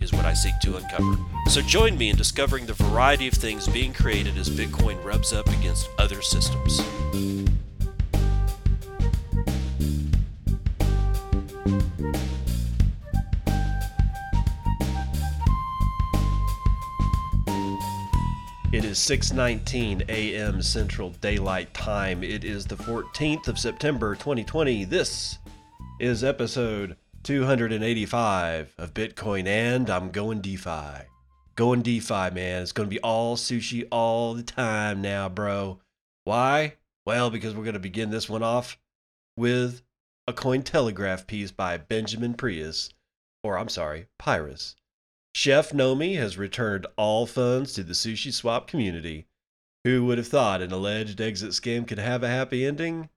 is what I seek to uncover. So join me in discovering the variety of things being created as Bitcoin rubs up against other systems. It is 6:19 a.m. Central Daylight Time. It is the 14th of September 2020. This is episode 285 of Bitcoin and I'm going DeFi. Going DeFi, man. It's going to be all sushi all the time now, bro. Why? Well, because we're going to begin this one off with a Cointelegraph piece by Benjamin Prius, or I'm sorry, Pirus. Chef Nomi has returned all funds to the Sushi Swap community. Who would have thought an alleged exit scam could have a happy ending?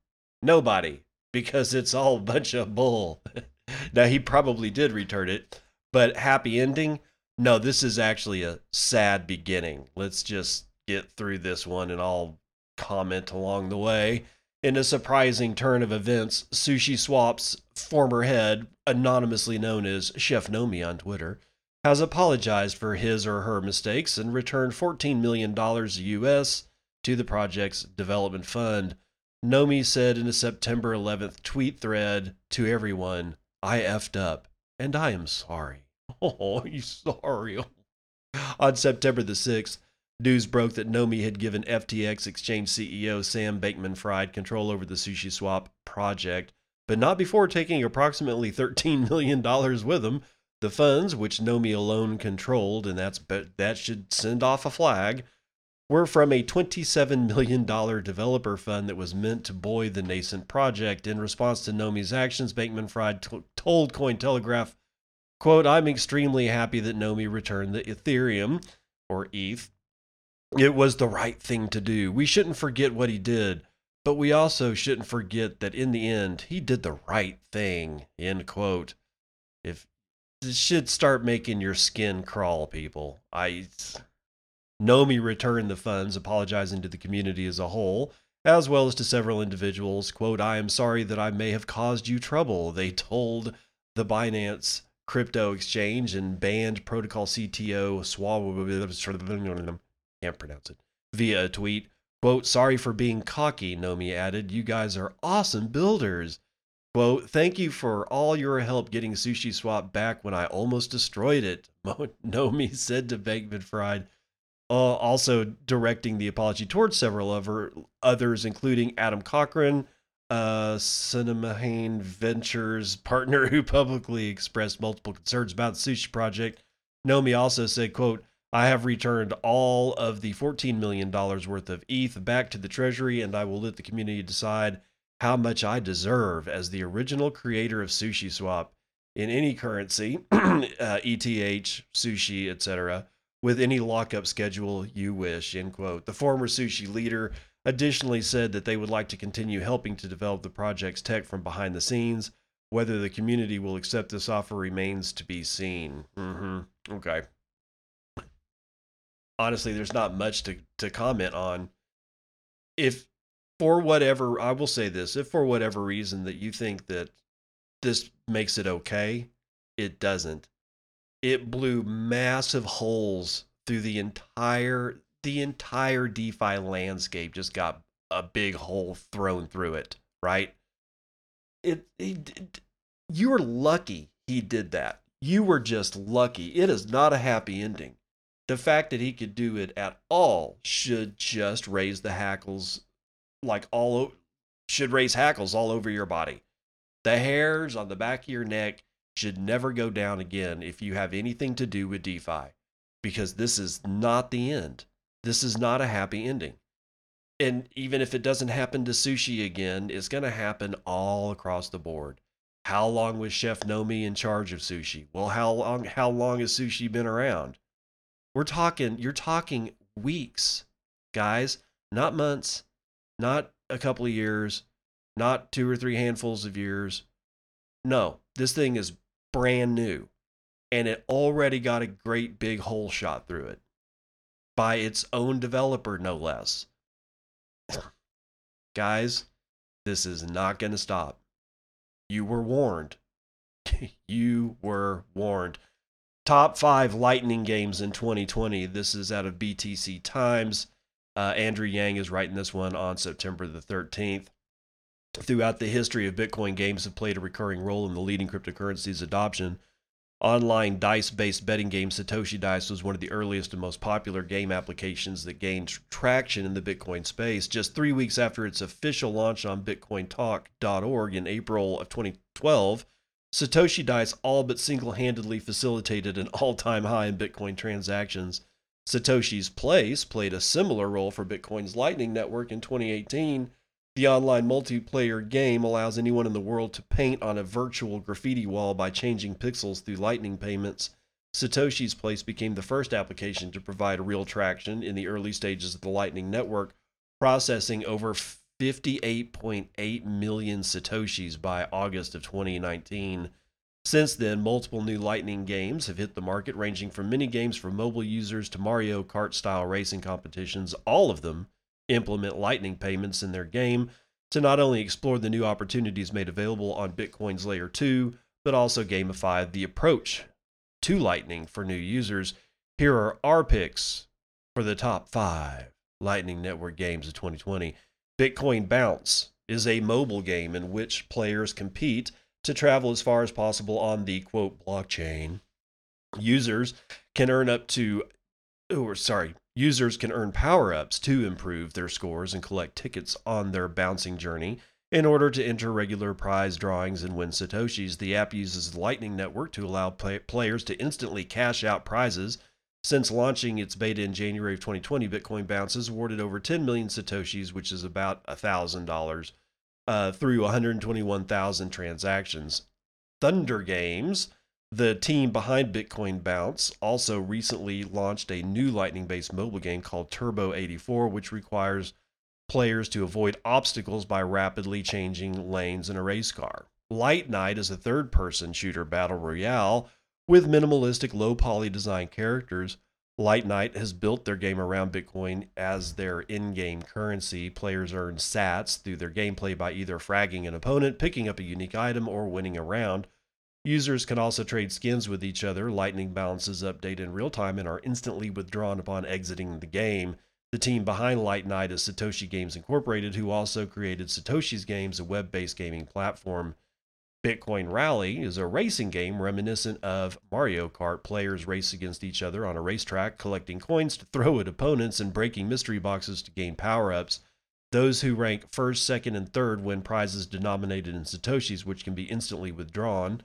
Nobody, because it's all a bunch of bull. now, he probably did return it, but happy ending? No, this is actually a sad beginning. Let's just get through this one and I'll comment along the way. In a surprising turn of events, Sushi Swap's former head, anonymously known as Chef Nomi on Twitter, has apologized for his or her mistakes and returned $14 million US to the project's development fund. Nomi said in a September 11th tweet thread to everyone, I effed up and I am sorry. Oh, you sorry. On September the 6th, news broke that Nomi had given FTX exchange CEO Sam Bankman Fried control over the Sushi Swap project, but not before taking approximately $13 million with him the funds, which Nomi alone controlled, and that's that should send off a flag, were from a $27 million developer fund that was meant to buoy the nascent project. In response to Nomi's actions, Bankman Fried t- told Cointelegraph, quote, I'm extremely happy that Nomi returned the Ethereum, or ETH. It was the right thing to do. We shouldn't forget what he did, but we also shouldn't forget that in the end, he did the right thing, end quote. If this should start making your skin crawl, people. I Nomi returned the funds, apologizing to the community as a whole, as well as to several individuals. Quote, I am sorry that I may have caused you trouble, they told the Binance crypto exchange and Band Protocol CTO Swab can't pronounce it via a tweet. Quote, sorry for being cocky, Nomi added. You guys are awesome builders. Quote, thank you for all your help getting Sushi Swap back when I almost destroyed it, Nomi said to Bankman Fried, uh, also directing the apology towards several of her others, including Adam Cochran, uh, Cinneamhain Ventures partner who publicly expressed multiple concerns about the Sushi project. Nomi also said, quote, I have returned all of the $14 million worth of ETH back to the Treasury, and I will let the community decide how much I deserve as the original creator of Sushi Swap in any currency, uh, ETH, sushi, etc., with any lockup schedule you wish. End quote. The former sushi leader additionally said that they would like to continue helping to develop the project's tech from behind the scenes. Whether the community will accept this offer remains to be seen. Mm-hmm. Okay. Honestly, there's not much to, to comment on. If for whatever I will say this, if for whatever reason that you think that this makes it okay, it doesn't. It blew massive holes through the entire the entire DeFi landscape just got a big hole thrown through it, right? It, it, it you were lucky he did that. You were just lucky. It is not a happy ending. The fact that he could do it at all should just raise the hackles like all should raise hackles all over your body. The hairs on the back of your neck should never go down again if you have anything to do with DeFi, because this is not the end. This is not a happy ending. And even if it doesn't happen to sushi again, it's going to happen all across the board. How long was Chef Nomi in charge of sushi? Well, how long how long has sushi been around? We're talking you're talking weeks, Guys, not months, not a couple of years, not two or three handfuls of years. No, this thing is brand new and it already got a great big hole shot through it by its own developer, no less. Guys, this is not going to stop. You were warned. you were warned. Top five Lightning games in 2020. This is out of BTC Times. Uh, Andrew Yang is writing this one on September the 13th. Throughout the history of Bitcoin, games have played a recurring role in the leading cryptocurrency's adoption. Online dice based betting game Satoshi Dice was one of the earliest and most popular game applications that gained traction in the Bitcoin space. Just three weeks after its official launch on BitcoinTalk.org in April of 2012, Satoshi Dice all but single handedly facilitated an all time high in Bitcoin transactions. Satoshi's Place played a similar role for Bitcoin's Lightning Network in 2018. The online multiplayer game allows anyone in the world to paint on a virtual graffiti wall by changing pixels through Lightning payments. Satoshi's Place became the first application to provide real traction in the early stages of the Lightning Network, processing over 58.8 million Satoshis by August of 2019. Since then, multiple new Lightning games have hit the market, ranging from mini games for mobile users to Mario Kart style racing competitions. All of them implement Lightning payments in their game to not only explore the new opportunities made available on Bitcoin's Layer 2, but also gamify the approach to Lightning for new users. Here are our picks for the top five Lightning Network games of 2020. Bitcoin Bounce is a mobile game in which players compete to travel as far as possible on the quote blockchain. Users can earn up to, or sorry, users can earn power ups to improve their scores and collect tickets on their bouncing journey. In order to enter regular prize drawings and win Satoshis, the app uses Lightning Network to allow play- players to instantly cash out prizes since launching its beta in January of 2020, Bitcoin Bounce has awarded over 10 million Satoshis, which is about $1,000, uh, through 121,000 transactions. Thunder Games, the team behind Bitcoin Bounce, also recently launched a new Lightning based mobile game called Turbo 84, which requires players to avoid obstacles by rapidly changing lanes in a race car. Lightnite is a third person shooter battle royale with minimalistic, low poly design characters, Lightnite has built their game around Bitcoin as their in game currency. Players earn sats through their gameplay by either fragging an opponent, picking up a unique item, or winning a round. Users can also trade skins with each other. Lightning balances update in real time and are instantly withdrawn upon exiting the game. The team behind Lightnite is Satoshi Games Incorporated, who also created Satoshi's Games, a web based gaming platform. Bitcoin Rally is a racing game reminiscent of Mario Kart. Players race against each other on a racetrack, collecting coins to throw at opponents and breaking mystery boxes to gain power ups. Those who rank first, second, and third win prizes denominated in Satoshis, which can be instantly withdrawn.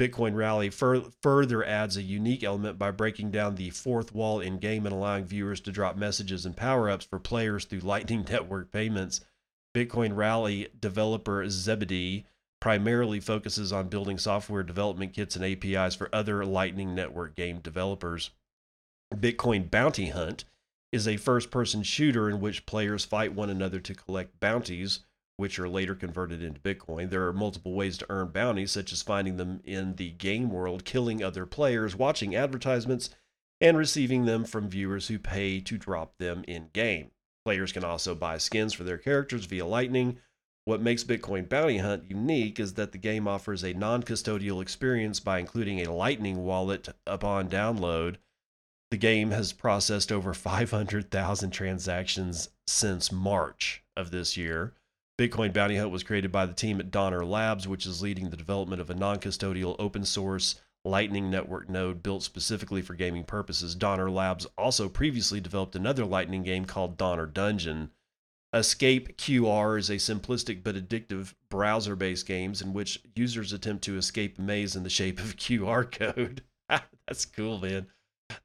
Bitcoin Rally fur- further adds a unique element by breaking down the fourth wall in game and allowing viewers to drop messages and power ups for players through Lightning Network payments. Bitcoin Rally developer Zebedee primarily focuses on building software development kits and APIs for other Lightning Network game developers. Bitcoin Bounty Hunt is a first person shooter in which players fight one another to collect bounties, which are later converted into Bitcoin. There are multiple ways to earn bounties, such as finding them in the game world, killing other players, watching advertisements, and receiving them from viewers who pay to drop them in game. Players can also buy skins for their characters via Lightning what makes Bitcoin Bounty Hunt unique is that the game offers a non custodial experience by including a Lightning wallet upon download. The game has processed over 500,000 transactions since March of this year. Bitcoin Bounty Hunt was created by the team at Donner Labs, which is leading the development of a non custodial open source Lightning Network node built specifically for gaming purposes. Donner Labs also previously developed another Lightning game called Donner Dungeon. Escape QR is a simplistic but addictive browser based game in which users attempt to escape a maze in the shape of QR code. That's cool, man.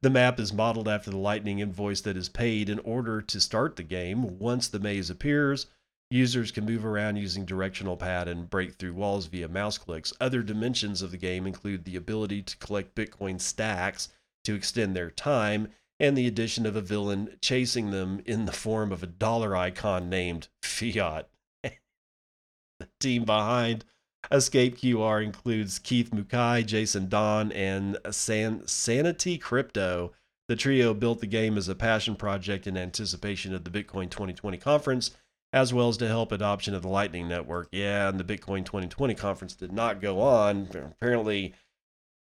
The map is modeled after the Lightning invoice that is paid in order to start the game. Once the maze appears, users can move around using directional pad and break through walls via mouse clicks. Other dimensions of the game include the ability to collect Bitcoin stacks to extend their time and the addition of a villain chasing them in the form of a dollar icon named Fiat. the team behind Escape QR includes Keith Mukai, Jason Don, and San- Sanity Crypto. The trio built the game as a passion project in anticipation of the Bitcoin 2020 conference, as well as to help adoption of the Lightning Network. Yeah, and the Bitcoin 2020 conference did not go on. Apparently,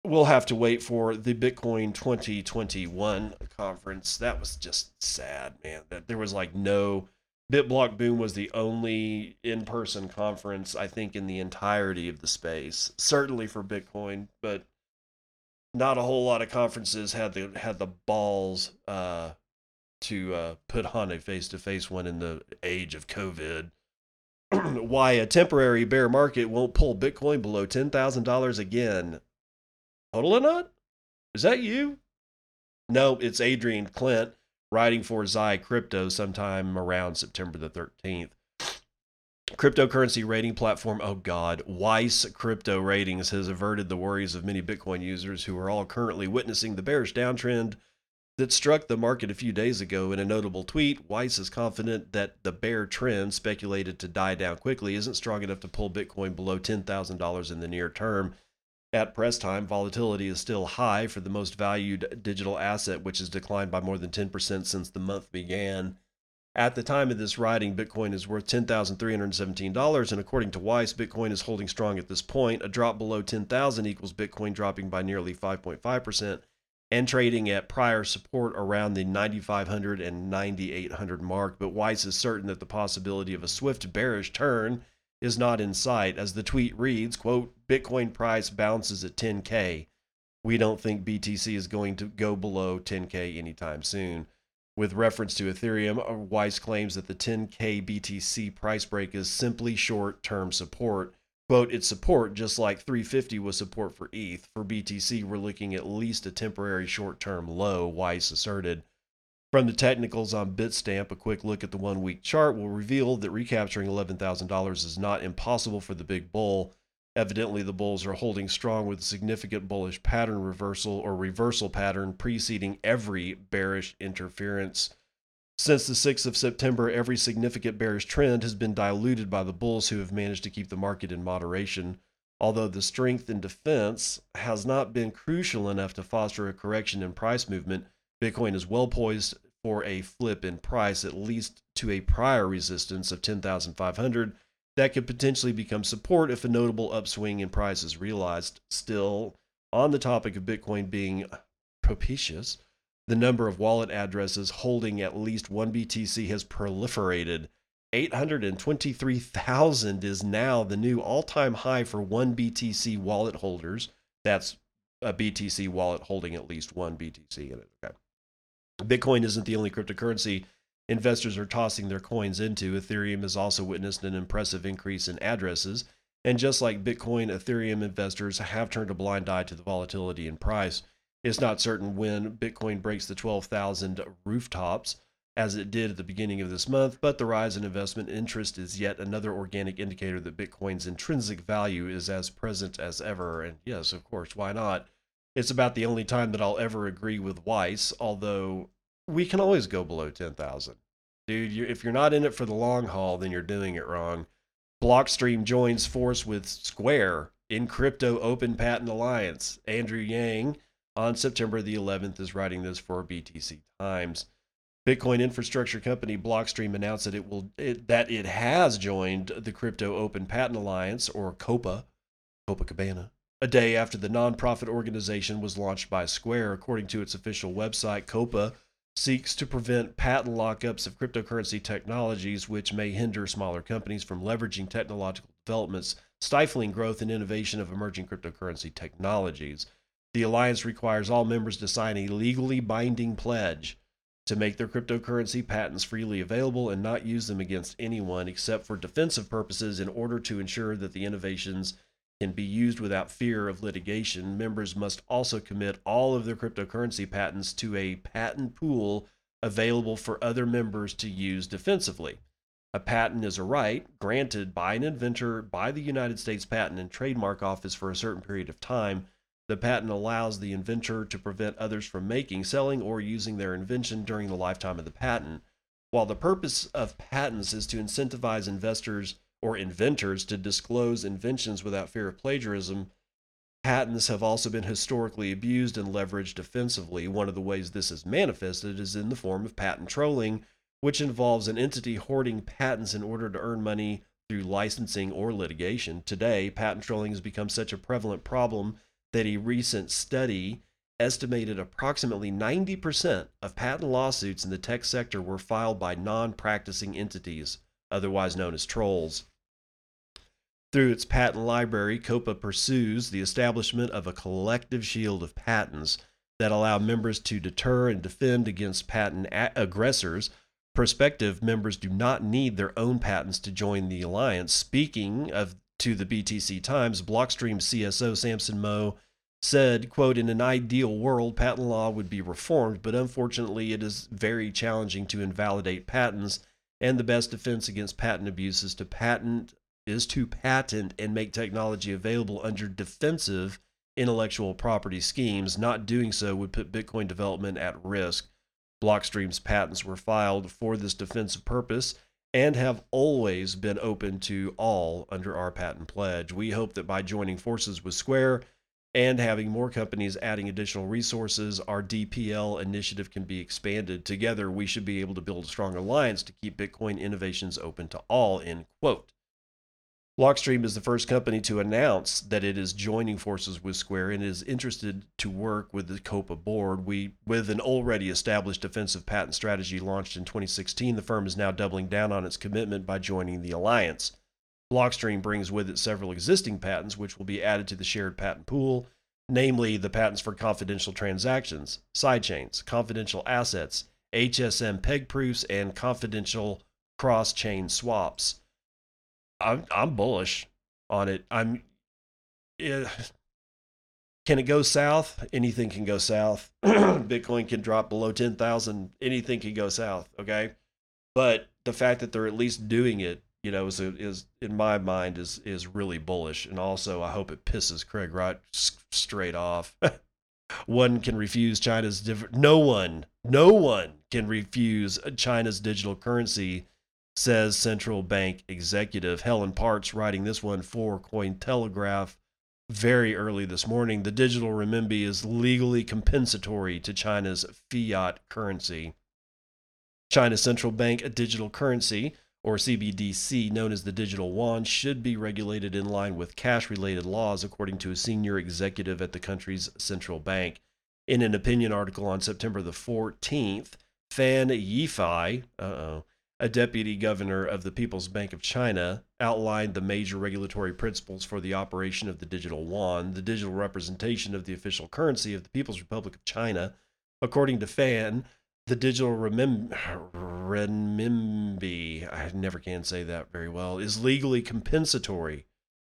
we'll have to wait for the Bitcoin 2021 conference. That was just sad, man. That there was like no BitBlock Boom was the only in-person conference I think in the entirety of the space. Certainly for Bitcoin, but not a whole lot of conferences had the had the balls uh, to uh, put on a face-to-face one in the age of COVID. Why a temporary bear market won't pull Bitcoin below ten thousand dollars again? Total or not? Is that you? No, it's Adrian Clint writing for ZyCrypto sometime around September the 13th. Cryptocurrency rating platform, oh God, Weiss Crypto Ratings has averted the worries of many Bitcoin users who are all currently witnessing the bearish downtrend that struck the market a few days ago. In a notable tweet, Weiss is confident that the bear trend, speculated to die down quickly, isn't strong enough to pull Bitcoin below $10,000 in the near term. At press time, volatility is still high for the most valued digital asset, which has declined by more than 10% since the month began. At the time of this writing, Bitcoin is worth $10,317, and according to Weiss, Bitcoin is holding strong at this point. A drop below 10,000 equals Bitcoin dropping by nearly 5.5% and trading at prior support around the 9,500 and 9,800 mark. But Weiss is certain that the possibility of a swift bearish turn is not in sight. As the tweet reads, quote, Bitcoin price bounces at 10K. We don't think BTC is going to go below 10K anytime soon. With reference to Ethereum, Weiss claims that the 10K BTC price break is simply short term support. Quote, it's support just like 350 was support for ETH. For BTC, we're looking at least a temporary short term low, Weiss asserted. From the technicals on Bitstamp, a quick look at the one week chart will reveal that recapturing $11,000 is not impossible for the big bull. Evidently, the bulls are holding strong with a significant bullish pattern reversal or reversal pattern preceding every bearish interference. Since the 6th of September, every significant bearish trend has been diluted by the bulls who have managed to keep the market in moderation. Although the strength in defense has not been crucial enough to foster a correction in price movement, Bitcoin is well poised for a flip in price, at least to a prior resistance of 10,500 that could potentially become support if a notable upswing in price is realized. Still, on the topic of Bitcoin being propitious, the number of wallet addresses holding at least one BTC has proliferated. 823,000 is now the new all time high for one BTC wallet holders. That's a BTC wallet holding at least one BTC in it. Okay. Bitcoin isn't the only cryptocurrency investors are tossing their coins into. Ethereum has also witnessed an impressive increase in addresses. And just like Bitcoin, Ethereum investors have turned a blind eye to the volatility in price. It's not certain when Bitcoin breaks the 12,000 rooftops, as it did at the beginning of this month, but the rise in investment interest is yet another organic indicator that Bitcoin's intrinsic value is as present as ever. And yes, of course, why not? It's about the only time that I'll ever agree with Weiss, although we can always go below 10,000. Dude, you, if you're not in it for the long haul, then you're doing it wrong. Blockstream joins force with Square in Crypto Open Patent Alliance. Andrew Yang on September the 11th is writing this for BTC Times. Bitcoin infrastructure company Blockstream announced that it will it, that it has joined the Crypto Open Patent Alliance or COPA, Copacabana, a day after the nonprofit organization was launched by Square. According to its official website, COPA seeks to prevent patent lockups of cryptocurrency technologies, which may hinder smaller companies from leveraging technological developments, stifling growth and innovation of emerging cryptocurrency technologies. The alliance requires all members to sign a legally binding pledge to make their cryptocurrency patents freely available and not use them against anyone except for defensive purposes in order to ensure that the innovations can be used without fear of litigation, members must also commit all of their cryptocurrency patents to a patent pool available for other members to use defensively. A patent is a right granted by an inventor by the United States Patent and Trademark Office for a certain period of time The patent allows the inventor to prevent others from making, selling, or using their invention during the lifetime of the patent. While the purpose of patents is to incentivize investors or inventors to disclose inventions without fear of plagiarism, patents have also been historically abused and leveraged offensively. One of the ways this is manifested is in the form of patent trolling, which involves an entity hoarding patents in order to earn money through licensing or litigation. Today, patent trolling has become such a prevalent problem that a recent study estimated approximately 90% of patent lawsuits in the tech sector were filed by non practicing entities, otherwise known as trolls. Through its patent library, COPA pursues the establishment of a collective shield of patents that allow members to deter and defend against patent aggressors. Prospective members do not need their own patents to join the alliance. Speaking of to the BTC Times, Blockstream CSO Samson Mow said, quote, in an ideal world, patent law would be reformed, but unfortunately it is very challenging to invalidate patents, and the best defense against patent abuse is to patent is to patent and make technology available under defensive intellectual property schemes. Not doing so would put Bitcoin development at risk. Blockstream's patents were filed for this defensive purpose and have always been open to all under our patent pledge. We hope that by joining forces with Square and having more companies adding additional resources, our DPL initiative can be expanded. Together, we should be able to build a strong alliance to keep Bitcoin innovations open to all. End quote. Blockstream is the first company to announce that it is joining forces with Square and is interested to work with the COPA board. We, with an already established defensive patent strategy launched in 2016, the firm is now doubling down on its commitment by joining the alliance. Blockstream brings with it several existing patents, which will be added to the shared patent pool, namely the patents for confidential transactions, sidechains, confidential assets, HSM peg proofs, and confidential cross chain swaps. I'm I'm bullish on it. I'm. Yeah, can it go south? Anything can go south. Bitcoin can drop below ten thousand. Anything can go south. Okay, but the fact that they're at least doing it, you know, is is in my mind is is really bullish. And also, I hope it pisses Craig Wright straight off. one can refuse China's. No one, no one can refuse China's digital currency says central bank executive Helen Partz, writing this one for Cointelegraph very early this morning. The digital renminbi is legally compensatory to China's fiat currency. China's central bank digital currency, or CBDC, known as the digital yuan, should be regulated in line with cash related laws, according to a senior executive at the country's central bank. In an opinion article on September the 14th, Fan Yifei, uh oh, a deputy governor of the People's Bank of China, outlined the major regulatory principles for the operation of the digital yuan, the digital representation of the official currency of the People's Republic of China. According to Fan, the digital renminbi, I never can say that very well, is legally compensatory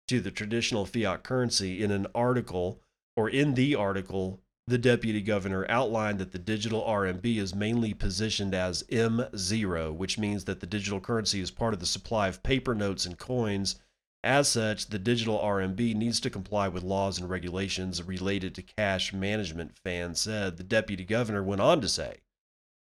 to the traditional fiat currency in an article or in the article the deputy governor outlined that the digital RMB is mainly positioned as M0, which means that the digital currency is part of the supply of paper notes and coins. As such, the digital RMB needs to comply with laws and regulations related to cash management, Fan said. The deputy governor went on to say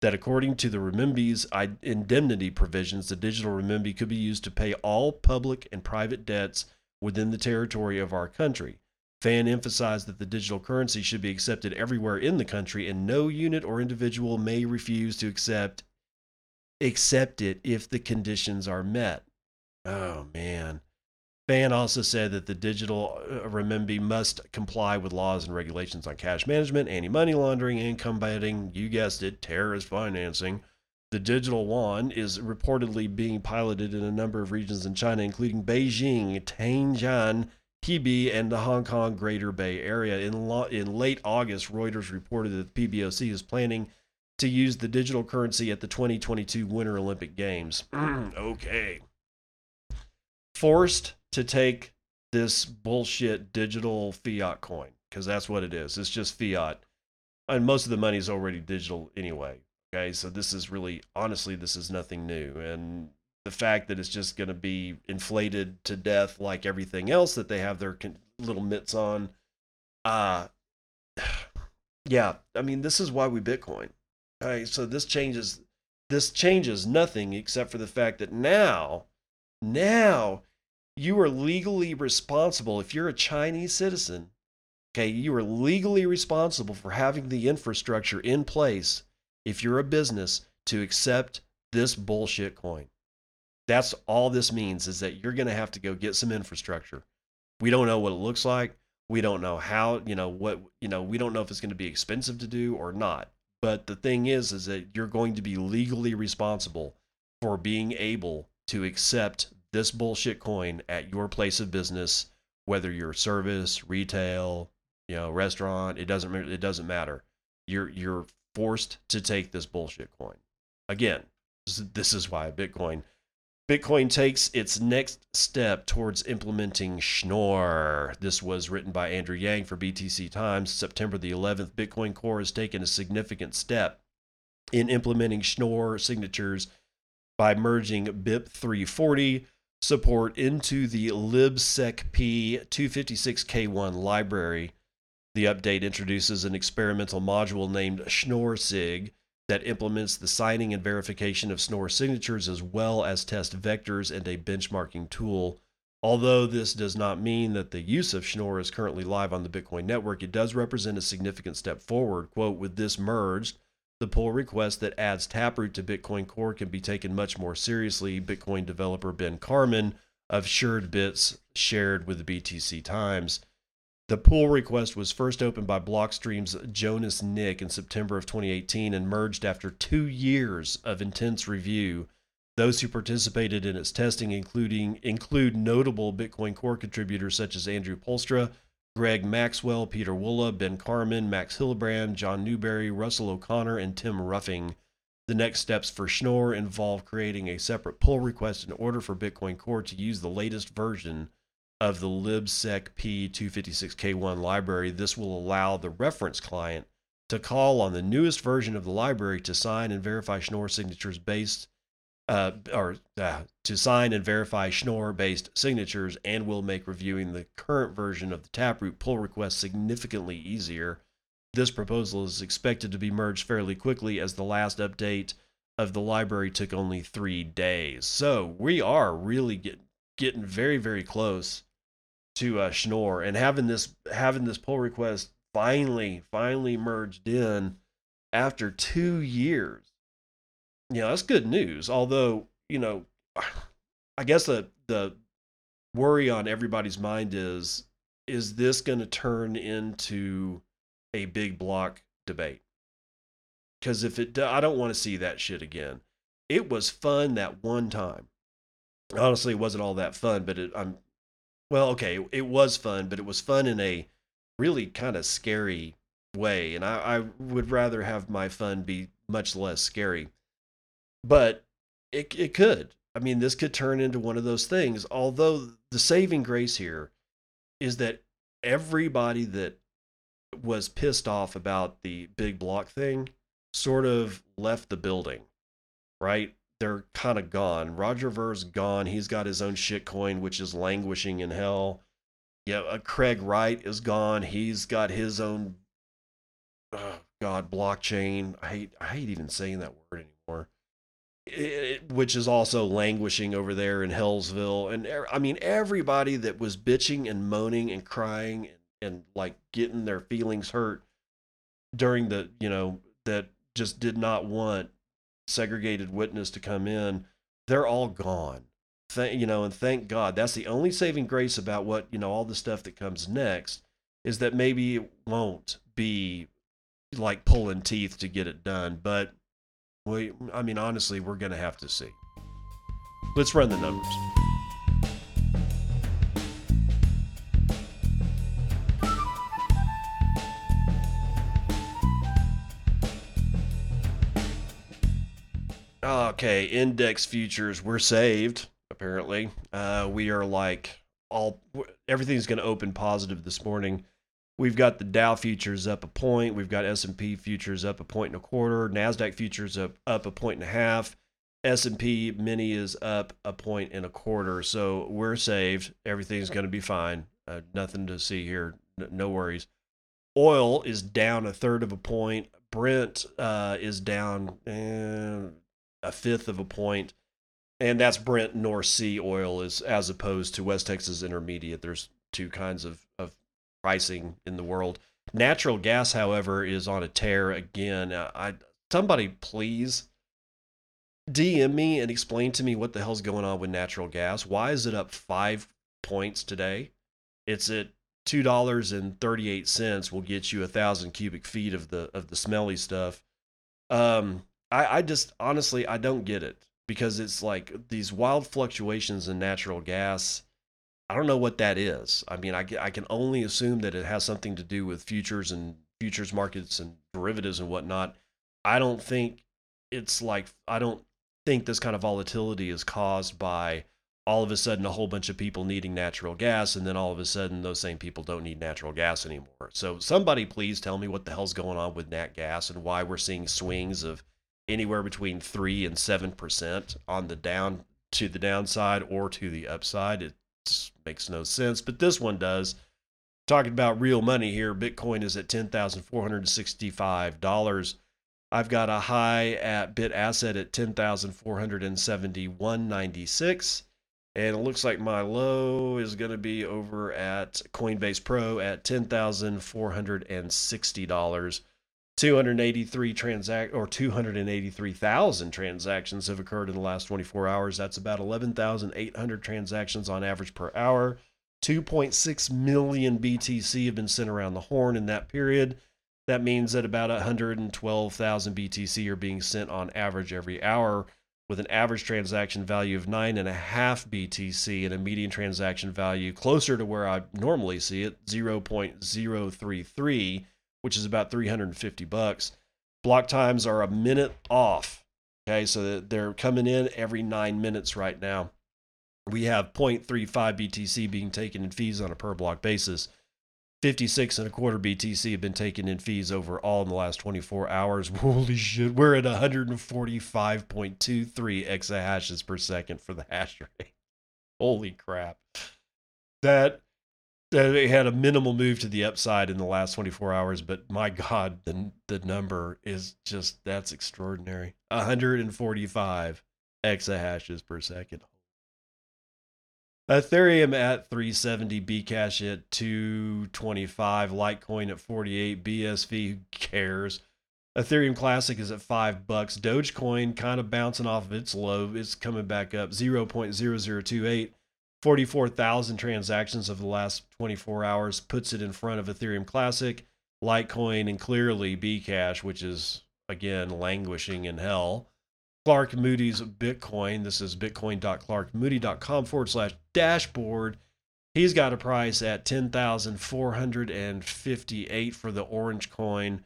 that according to the renminbi's indemnity provisions, the digital renminbi could be used to pay all public and private debts within the territory of our country. Fan emphasized that the digital currency should be accepted everywhere in the country and no unit or individual may refuse to accept accept it if the conditions are met. Oh man. Fan also said that the digital uh, renminbi must comply with laws and regulations on cash management, anti-money laundering, and combating, you guessed it, terrorist financing. The digital yuan is reportedly being piloted in a number of regions in China, including Beijing, Tianjin, PB and the Hong Kong Greater Bay Area. In, lo- in late August, Reuters reported that the PBOC is planning to use the digital currency at the 2022 Winter Olympic Games. okay. Forced to take this bullshit digital fiat coin because that's what it is. It's just fiat. And most of the money is already digital anyway. Okay. So this is really, honestly, this is nothing new. And the fact that it's just going to be inflated to death like everything else that they have their little mitts on uh yeah, I mean, this is why we Bitcoin. All right, so this changes this changes nothing except for the fact that now, now you are legally responsible if you're a Chinese citizen. Okay, you are legally responsible for having the infrastructure in place if you're a business to accept this bullshit coin. That's all this means is that you're going to have to go get some infrastructure. We don't know what it looks like. We don't know how, you know, what, you know, we don't know if it's going to be expensive to do or not. But the thing is, is that you're going to be legally responsible for being able to accept this bullshit coin at your place of business, whether you're service, retail, you know, restaurant, it doesn't it doesn't matter. You're you're forced to take this bullshit coin. Again, this is why Bitcoin Bitcoin takes its next step towards implementing Schnorr. This was written by Andrew Yang for BTC Times. September the 11th, Bitcoin Core has taken a significant step in implementing Schnorr signatures by merging BIP 340 support into the libsecp 256k1 library. The update introduces an experimental module named SchnorrSig that implements the signing and verification of Schnorr signatures as well as test vectors and a benchmarking tool. Although this does not mean that the use of Schnorr is currently live on the Bitcoin network, it does represent a significant step forward. Quote, with this merged, the pull request that adds Taproot to Bitcoin Core can be taken much more seriously, Bitcoin developer Ben Carman of Suredbits shared with the BTC Times. The pull request was first opened by Blockstream's Jonas Nick in September of 2018 and merged after two years of intense review. Those who participated in its testing, including include notable Bitcoin Core contributors such as Andrew Poelstra, Greg Maxwell, Pieter Wuille, Ben Carman, Max Hillebrand, John Newbery, Russell O'Connor, and Tim Ruffing. The next steps for Schnorr involve creating a separate pull request in order for Bitcoin Core to use the latest version of the libsec p256k1 library, this will allow the reference client to call on the newest version of the library to sign and verify Schnorr signatures based uh, or uh, to sign and verify Schnorr based signatures and will make reviewing the current version of the Taproot pull request significantly easier. This proposal is expected to be merged fairly quickly as the last update of the library took only three days. So we are really get, getting very, very close to uh, Schnorr and having this having this pull request finally finally merged in after two years. Yeah, that's good news. Although, you know, I guess the the worry on everybody's mind is is this going to turn into a big block debate? Because if it, I don't want to see that shit again. It was fun that one time. Honestly, it wasn't all that fun, but it, I'm well, okay, it was fun, but it was fun in a really kind of scary way. And I, I would rather have my fun be much less scary. But it, it could. I mean, this could turn into one of those things. Although the saving grace here is that everybody that was pissed off about the big block thing sort of left the building, right? They're kind of gone. Roger Ver's gone. He's got his own shitcoin, which is languishing in hell. Yeah, uh, Craig Wright is gone. He's got his own, oh God, blockchain. I hate, I hate even saying that word anymore. It, which is also languishing over there in Hellsville. And I mean, everybody that was bitching and moaning and crying and, and like getting their feelings hurt during the, you know, that just did not want segregated witness to come in, they're all gone. Thank, you know, and thank God. That's the only saving grace about what, you know, all the stuff that comes next is that maybe it won't be like pulling teeth to get it done. But we, I mean, honestly, we're going to have to see. Let's run the numbers. Okay, index futures, we're saved, apparently. Uh, we are like all, everything's going to open positive this morning. We've got the Dow futures up a point. We've got S&P futures up a point and a quarter. Nasdaq futures up up a point and a half. S&P mini is up a point and a quarter. So we're saved. Everything's going to be fine. Uh, nothing to see here. no worries. Oil is down a third of a point. Brent uh, is down eh, a fifth of a point, and that's Brent North Sea oil is as opposed to West Texas Intermediate. There's two kinds of, of pricing in the world. Natural gas, however, is on a tear again. Uh, I somebody please DM me and explain to me what the hell's going on with natural gas. Why is it up five points today? It's at two dollars and thirty eight cents. Will get you a thousand cubic feet of the of the smelly stuff. Um, I I just honestly I don't get it because it's like these wild fluctuations in natural gas. I don't know what that is. I mean, I, I can only assume that it has something to do with futures and futures markets and derivatives and whatnot. I don't think it's like I don't think this kind of volatility is caused by all of a sudden a whole bunch of people needing natural gas and then all of a sudden those same people don't need natural gas anymore. So somebody please tell me what the hell's going on with nat gas and why we're seeing swings of anywhere between 3 and 7% on the down to the downside or to the upside. It makes no sense, but this one does. Talking about real money here, Bitcoin is at $10,465. I've got a high at bit asset at 10,471.96. And it looks like my low is going to be over at Coinbase Pro at $10,460. 283 transact or 283,000 transactions have occurred in the last 24 hours. That's about 11,800 transactions on average per hour. 2.6 million BTC have been sent around the horn in that period. That means that about 112,000 BTC are being sent on average every hour, with an average transaction value of 9.5 BTC and a median transaction value closer to where I normally see it, 0.033, which is about 350 bucks. Block times are a minute off. Okay, so they're coming in every nine minutes right now. We have 0.35 BTC being taken in fees on a per block basis. 56 and a quarter BTC have been taken in fees overall in the last 24 hours. Holy shit, we're at 145.23 exahashes per second for the hash rate. Holy crap. That they had a minimal move to the upside in the last 24 hours, but my God, the, the number is just that's extraordinary. 145 exahashes per second. Ethereum at 370, Bcash at 225, Litecoin at 48, BSV, who cares? Ethereum Classic is at five bucks. Dogecoin kind of bouncing off of its low. It's coming back up 0.0028. 44,000 transactions of the last 24 hours puts it in front of Ethereum Classic, Litecoin, and clearly Bcash, which is again languishing in hell. Clark Moody's Bitcoin. This is bitcoin.clarkmoody.com forward slash dashboard. He's got a price at 10,458 for the orange coin.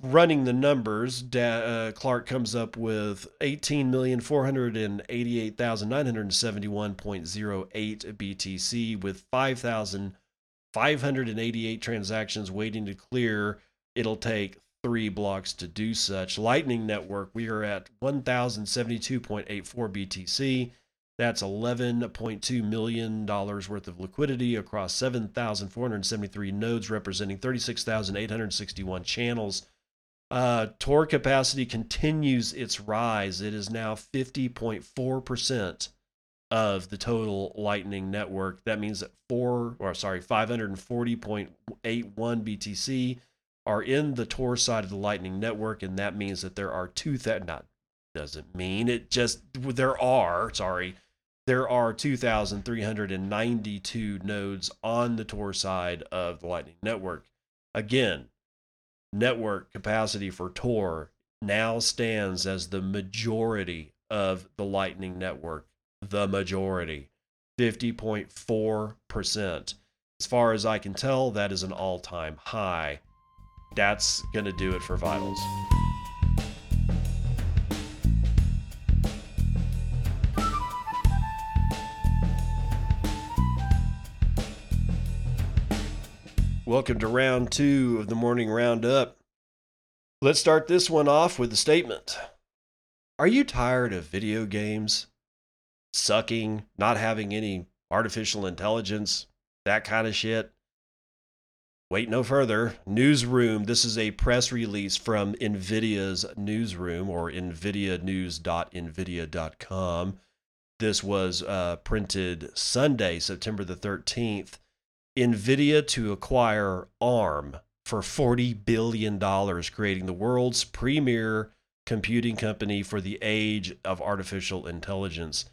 Running the numbers, uh, Clark comes up with 18,488,971.08 BTC with 5,588 transactions waiting to clear. It'll take three blocks to do such. Lightning Network, we are at 1,072.84 BTC. That's $11.2 million worth of liquidity across 7,473 nodes, representing 36,861 channels. Uh, Tor capacity continues its rise. It is now 50.4% of the total Lightning network. That means that four, or sorry, 540.81 BTC are in the Tor side of the Lightning Network, and that means that there are two that not doesn't mean it just there are sorry there are 2,392 nodes on the Tor side of the Lightning Network. Again, network capacity for Tor now stands as the majority of the Lightning Network. The majority, 50.4%. As far as I can tell, that is an all time high that's going to do it for Vitals. Welcome to round two of the morning roundup. Let's start this one off with a statement. Are you tired of video games? Sucking, not having any artificial intelligence, that kind of shit? wait no further. Newsroom. This is a press release from NVIDIA's newsroom or NVIDIAnews.NVIDIA.com. This was uh, printed Sunday, September the 13th. NVIDIA to acquire ARM for $40 billion, creating the world's premier computing company for the age of artificial intelligence.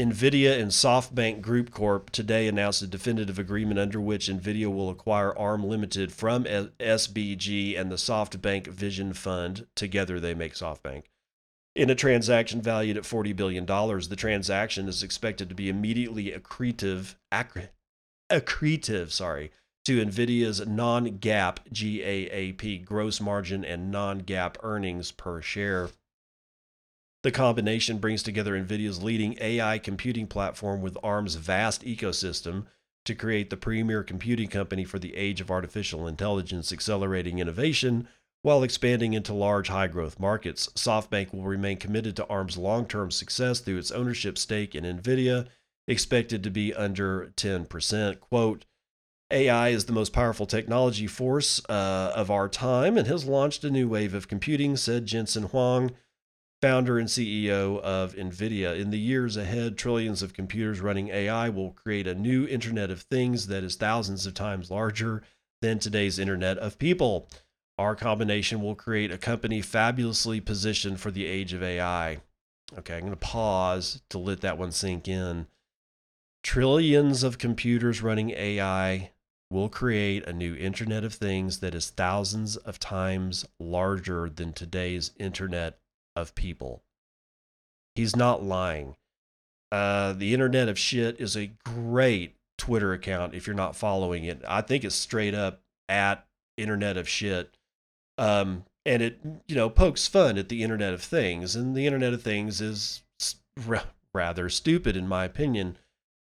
NVIDIA and SoftBank Group Corp today announced a definitive agreement under which NVIDIA will acquire ARM Limited from SBG and the SoftBank Vision Fund. Together, they make SoftBank. In a transaction valued at $40 billion, the transaction is expected to be immediately accretive, accretive, sorry, to NVIDIA's non GAAP GAAP gross margin and non GAAP earnings per share. The combination brings together NVIDIA's leading AI computing platform with ARM's vast ecosystem to create the premier computing company for the age of artificial intelligence, accelerating innovation while expanding into large high growth markets. SoftBank will remain committed to ARM's long term success through its ownership stake in NVIDIA, expected to be under 10%. Quote, AI is the most powerful technology force uh, of our time and has launched a new wave of computing, said Jensen Huang, founder and CEO of NVIDIA. In the years ahead, trillions of computers running AI will create a new Internet of Things that is thousands of times larger than today's Internet of People. Our combination will create a company fabulously positioned for the age of AI. Okay, I'm going to pause to let that one sink in. Trillions of computers running AI will create a new Internet of Things that is thousands of times larger than today's Internet of People. He's not lying. Uh, the Internet of Shit is a great Twitter account if you're not following it. I think it's straight up at Internet of Shit. Um, and it, you know, pokes fun at the Internet of Things. And the Internet of Things is rather stupid, in my opinion.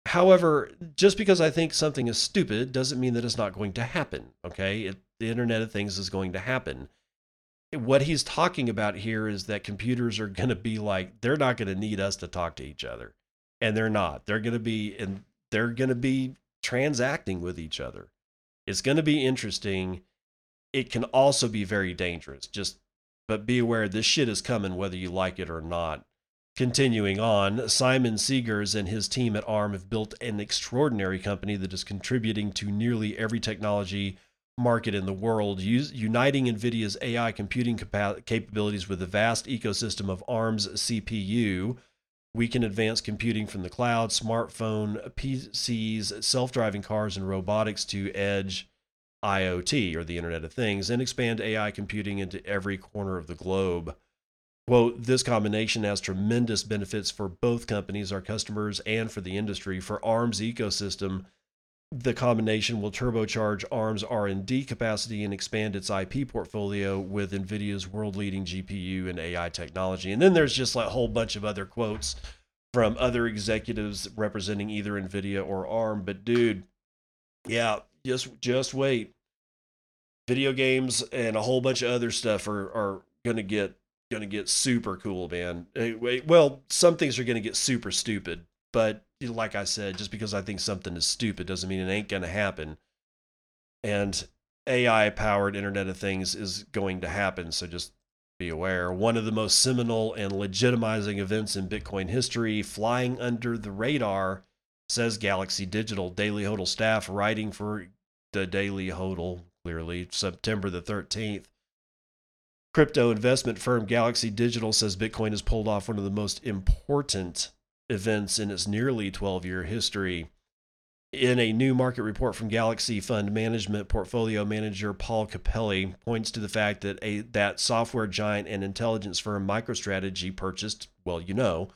However, just because I think something is stupid doesn't mean that it's not going to happen. Okay. It, the Internet of Things is going to happen. What he's talking about here is that computers are going to be like, they're not going to need us to talk to each other. And they're not. They're going to be, and they're going to be transacting with each other. It's going to be interesting. It can also be very dangerous. Just, but be aware this shit is coming whether you like it or not. Continuing on, Simon Segars and his team at ARM have built an extraordinary company that is contributing to nearly every technology market in the world, uniting NVIDIA's AI computing capa- capabilities with the vast ecosystem of ARM's CPU. We can advance computing from the cloud, smartphone, PCs, self driving cars, and robotics to edge IoT, or the Internet of Things, and expand AI computing into every corner of the globe. Quote, this combination has tremendous benefits for both companies, our customers, and for the industry. For ARM's ecosystem, the combination will turbocharge ARM's R&D capacity and expand its IP portfolio with NVIDIA's world-leading GPU and AI technology. And then there's just like a whole bunch of other quotes from other executives representing either NVIDIA or ARM. But dude, yeah, just just wait. Video games and a whole bunch of other stuff are, are going to get going to get super cool, man. Well, some things are going to get super stupid, but like I said, just because I think something is stupid doesn't mean it ain't going to happen. And AI powered Internet of Things is going to happen. So just be aware. One of the most seminal and legitimizing events in Bitcoin history, flying under the radar, says Galaxy Digital. Daily Hodl staff writing for the Daily Hodl, clearly, September the 13th. Crypto investment firm Galaxy Digital says Bitcoin has pulled off one of the most important events in its nearly 12 year history. In a new market report from Galaxy Fund Management portfolio manager Paul Capelli points to the fact that a that software giant and intelligence firm MicroStrategy purchased, well, you know,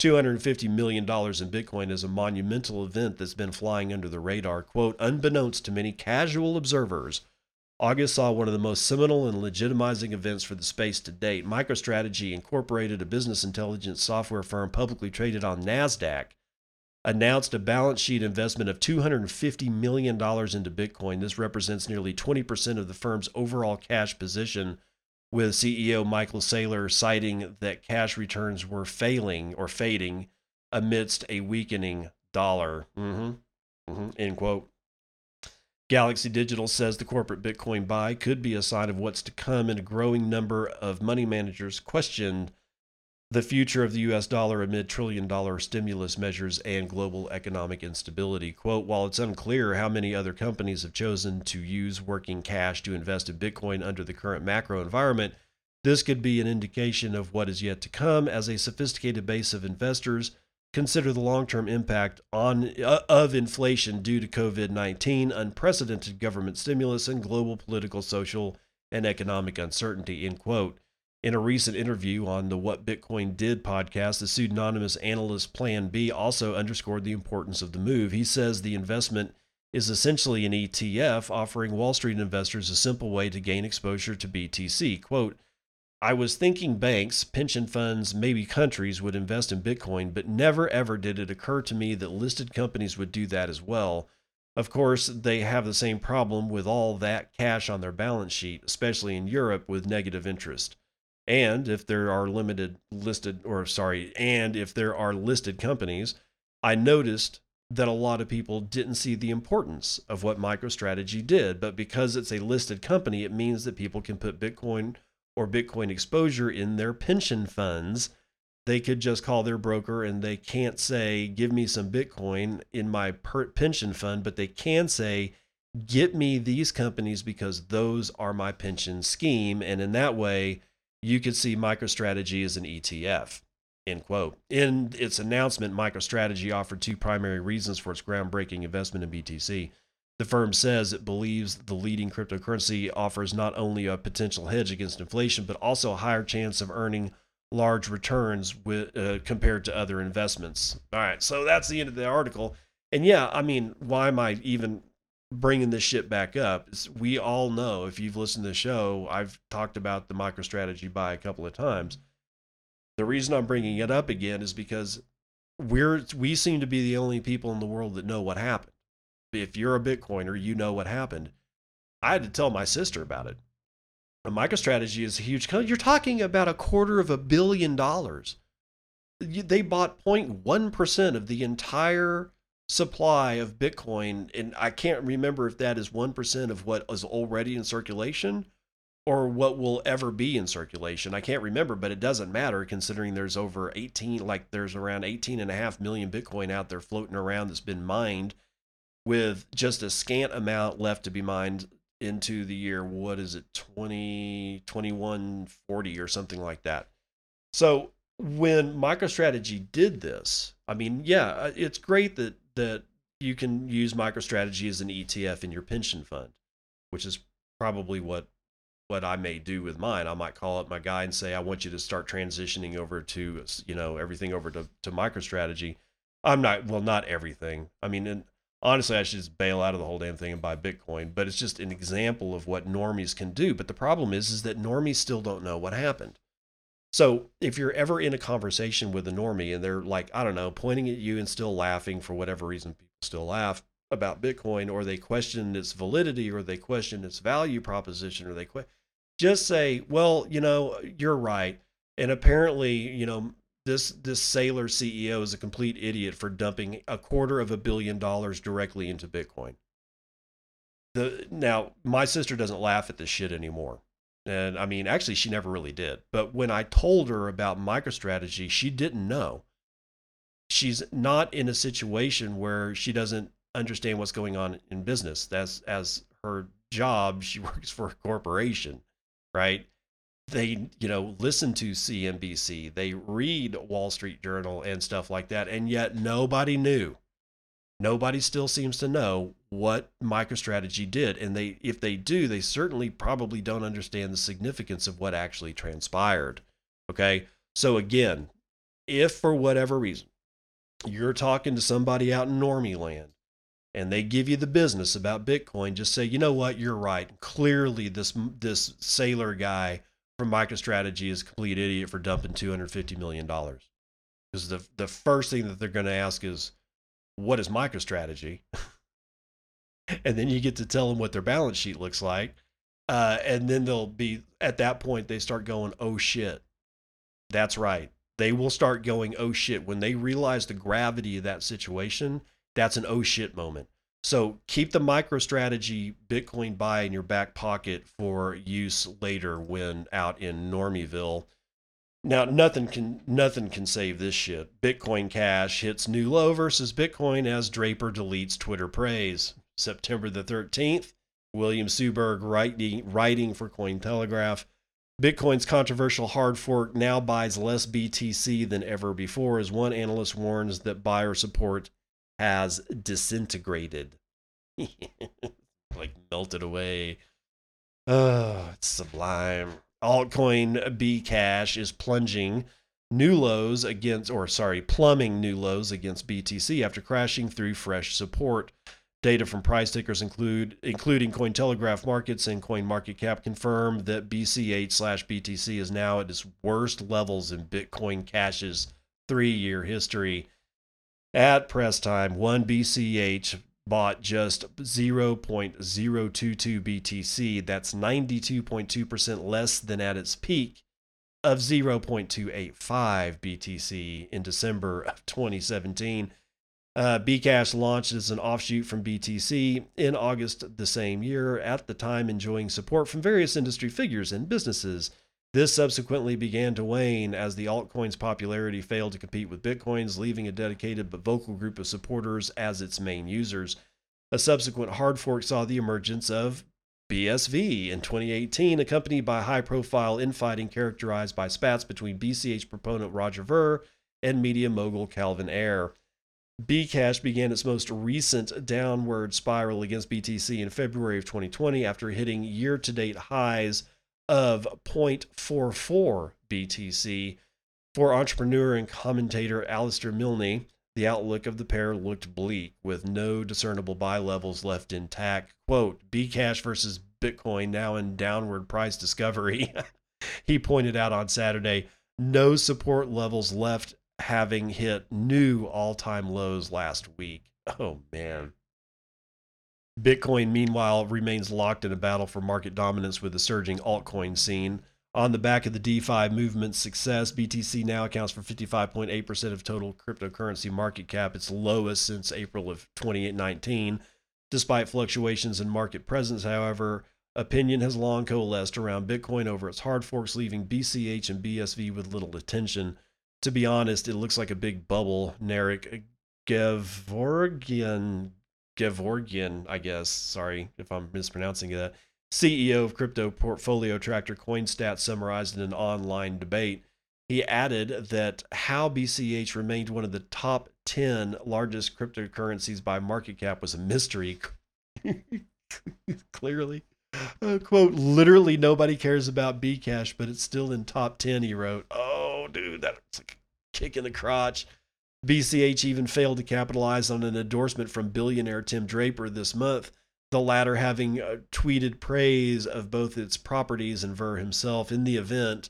$250 million in Bitcoin is a monumental event that's been flying under the radar. Quote, unbeknownst to many casual observers, August saw one of the most seminal and legitimizing events for the space to date. MicroStrategy Incorporated, a business intelligence software firm publicly traded on NASDAQ, announced a balance sheet investment of $250 million into Bitcoin. This represents nearly 20% of the firm's overall cash position, with CEO Michael Saylor citing that cash returns were failing or fading amidst a weakening dollar. Mm-hmm. Mm-hmm. End quote. Galaxy Digital says the corporate Bitcoin buy could be a sign of what's to come, and a growing number of money managers question the future of the US dollar amid trillion dollar stimulus measures and global economic instability. Quote While it's unclear how many other companies have chosen to use working cash to invest in Bitcoin under the current macro environment, this could be an indication of what is yet to come as a sophisticated base of investors consider the long-term impact on uh, of inflation due to COVID-19, unprecedented government stimulus, and global political, social, and economic uncertainty. End quote. In a recent interview on the What Bitcoin Did podcast, the pseudonymous analyst Plan B also underscored the importance of the move. He says the investment is essentially an ETF, offering Wall Street investors a simple way to gain exposure to BTC. Quote, I was thinking banks, pension funds, maybe countries would invest in Bitcoin, but never ever did it occur to me that listed companies would do that as well. Of course, they have the same problem with all that cash on their balance sheet, especially in Europe with negative interest. And if there are limited listed, or sorry, and if there are listed companies, I noticed that a lot of people didn't see the importance of what MicroStrategy did. But because it's a listed company, it means that people can put Bitcoin or Bitcoin exposure in their pension funds, they could just call their broker and they can't say, Give me some Bitcoin in my per- pension fund, but they can say, Get me these companies because those are my pension scheme. And in that way, you could see MicroStrategy as an ETF. End quote. In its announcement, MicroStrategy offered two primary reasons for its groundbreaking investment in BTC. The firm says it believes the leading cryptocurrency offers not only a potential hedge against inflation, but also a higher chance of earning large returns with, uh, compared to other investments. All right, so that's the end of the article. And yeah, I mean, why am I even bringing this shit back up? We all know, if you've listened to the show, I've talked about the MicroStrategy buy a couple of times. The reason I'm bringing it up again is because we're we seem to be the only people in the world that know what happened if you're a Bitcoiner, you know what happened. I had to tell my sister about it. A MicroStrategy is a huge. company. You're talking about a quarter of a billion dollars. They bought 0.1% of the entire supply of Bitcoin. And I can't remember if that is 1% of what is already in circulation or what will ever be in circulation. I can't remember, but it doesn't matter considering there's over 18, like there's around 18 and a half million Bitcoin out there floating around that's been mined with just a scant amount left to be mined into the year what is it 20 40 or something like that. So when microstrategy did this i mean yeah uh, it's great that that you can use microstrategy as an etf in your pension fund which is probably what what i may do with mine. I might call up my guy and say i want you to start transitioning over to you know everything over to, to microstrategy. I'm not well not everything. I mean and honestly, I should just bail out of the whole damn thing and buy Bitcoin. But it's just an example of what normies can do. But the problem is, is that normies still don't know what happened. So if you're ever in a conversation with a normie and they're like, I don't know, pointing at you and still laughing for whatever reason, people still laugh about Bitcoin, or they question its validity, or they question its value proposition, or they que- just say, well, you know, you're right. And apparently, you know, this this Saylor CEO is a complete idiot for dumping a quarter of a billion dollars directly into Bitcoin. The now my sister doesn't laugh at this shit anymore. And I mean, actually she never really did. But when I told her about MicroStrategy, she didn't know. She's not in a situation where she doesn't understand what's going on in business. That's as her job, she works for a corporation, right? They you know listen to CNBC, they read Wall Street Journal and stuff like that, and yet nobody knew. Nobody still seems to know what MicroStrategy did, and they if they do, they certainly probably don't understand the significance of what actually transpired. Okay, so again, if for whatever reason you're talking to somebody out in normie land and they give you the business about Bitcoin, just say, you know what, you're right. Clearly, this this Saylor guy from MicroStrategy is a complete idiot for dumping $250 million. Because the, the first thing that they're going to ask is, what is MicroStrategy? and then you get to tell them what their balance sheet looks like. Uh, and then they'll be, at that point, they start going, oh shit. That's right. They will start going, oh shit. When they realize the gravity of that situation, that's an oh shit moment. So keep the MicroStrategy Bitcoin buy in your back pocket for use later when out in Normieville. Now nothing can nothing can save this shit. Bitcoin Cash hits new low versus Bitcoin as Draper deletes Twitter praise. September the 13th, William Suberg writing writing for Cointelegraph. Bitcoin's controversial hard fork now buys less BTC than ever before as one analyst warns that buyer support has disintegrated. like melted away. Oh, it's sublime. Altcoin Bcash is plunging new lows against, or sorry, plumbing new lows against BTC after crashing through fresh support. Data from price tickers include including Cointelegraph Markets and CoinMarketCap confirm that BCH slash BTC is now at its worst levels in Bitcoin Cash's three-year history. At press time, one BCH bought just 0.022 BTC. That's 92.2% less than at its peak of 0.285 BTC in December of 2017. Uh, Bcash launched as an offshoot from BTC in August the same year, at the time enjoying support from various industry figures and businesses. This subsequently began to wane as the altcoin's popularity failed to compete with Bitcoin's, leaving a dedicated but vocal group of supporters as its main users. A subsequent hard fork saw the emergence of BSV in 2018, accompanied by high profile infighting characterized by spats between BCH proponent Roger Ver and media mogul Calvin Ayre. Bcash began its most recent downward spiral against BTC in February of 2020 after hitting year to date highs of 0.44 BTC. For entrepreneur and commentator Alistair Milne, the outlook of the pair looked bleak, with no discernible buy levels left intact. Quote, Bcash versus Bitcoin now in downward price discovery. he pointed out on Saturday, no support levels left having hit new all time lows last week. Oh, man. Bitcoin, meanwhile, remains locked in a battle for market dominance with the surging altcoin scene. On the back of the DeFi movement's success, BTC now accounts for 55.8% of total cryptocurrency market cap, its lowest since April of 2019. Despite fluctuations in market presence, however, opinion has long coalesced around Bitcoin over its hard forks, leaving BCH and BSV with little attention. To be honest, it looks like a big bubble. Narek Gevorgyan Gevorgyan, I guess. Sorry if I'm mispronouncing that. CEO of crypto portfolio tracker CoinStat summarized in an online debate. He added that how BCH remained one of the top 10 largest cryptocurrencies by market cap was a mystery. Clearly. Uh, quote, literally nobody cares about Bcash, but it's still in top 10, he wrote. Oh, dude, that's like a kick in the crotch. BCH even failed to capitalize on an endorsement from billionaire Tim Draper this month, the latter having uh, tweeted praise of both its properties and Ver himself. In the event,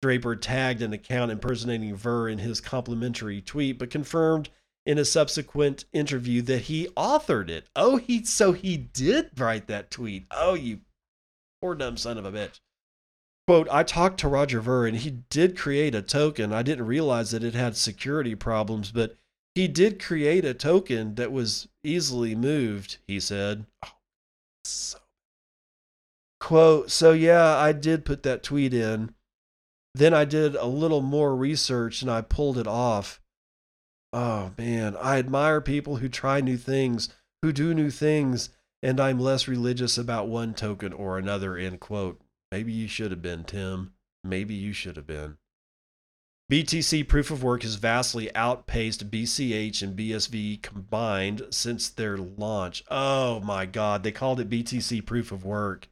Draper tagged an account impersonating Ver in his complimentary tweet, but confirmed in a subsequent interview that he authored it. Oh, he so he did write that tweet. Oh, you poor dumb son of a bitch. Quote, I talked to Roger Ver and he did create a token. I didn't realize that it had security problems, but he did create a token that was easily moved, he said. Oh, so. Quote, so yeah, I did put that tweet in. Then I did a little more research and I pulled it off. Oh man, I admire people who try new things, who do new things, and I'm less religious about one token or another, end quote. Maybe you should have been, Tim. Maybe you should have been. BTC proof of work has vastly outpaced BCH and BSV combined since their launch. Oh my God, they called it BTC proof of work.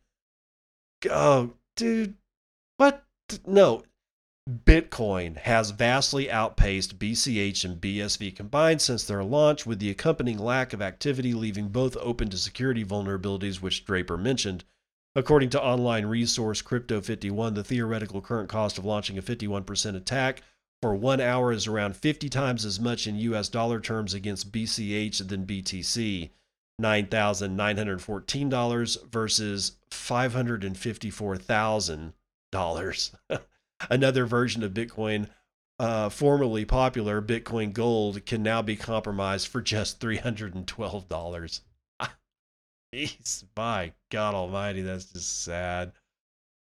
Oh, dude, what? No, Bitcoin has vastly outpaced BCH and BSV combined since their launch, with the accompanying lack of activity leaving both open to security vulnerabilities, which Draper mentioned. According to online resource Crypto 51, the theoretical current cost of launching a 51% attack for one hour is around 50 times as much in US dollar terms against BCH than BTC. $9,914 versus $554,000. Another version of Bitcoin, uh, formerly popular, Bitcoin Gold, can now be compromised for just $312. Jeez, my God Almighty, that's just sad.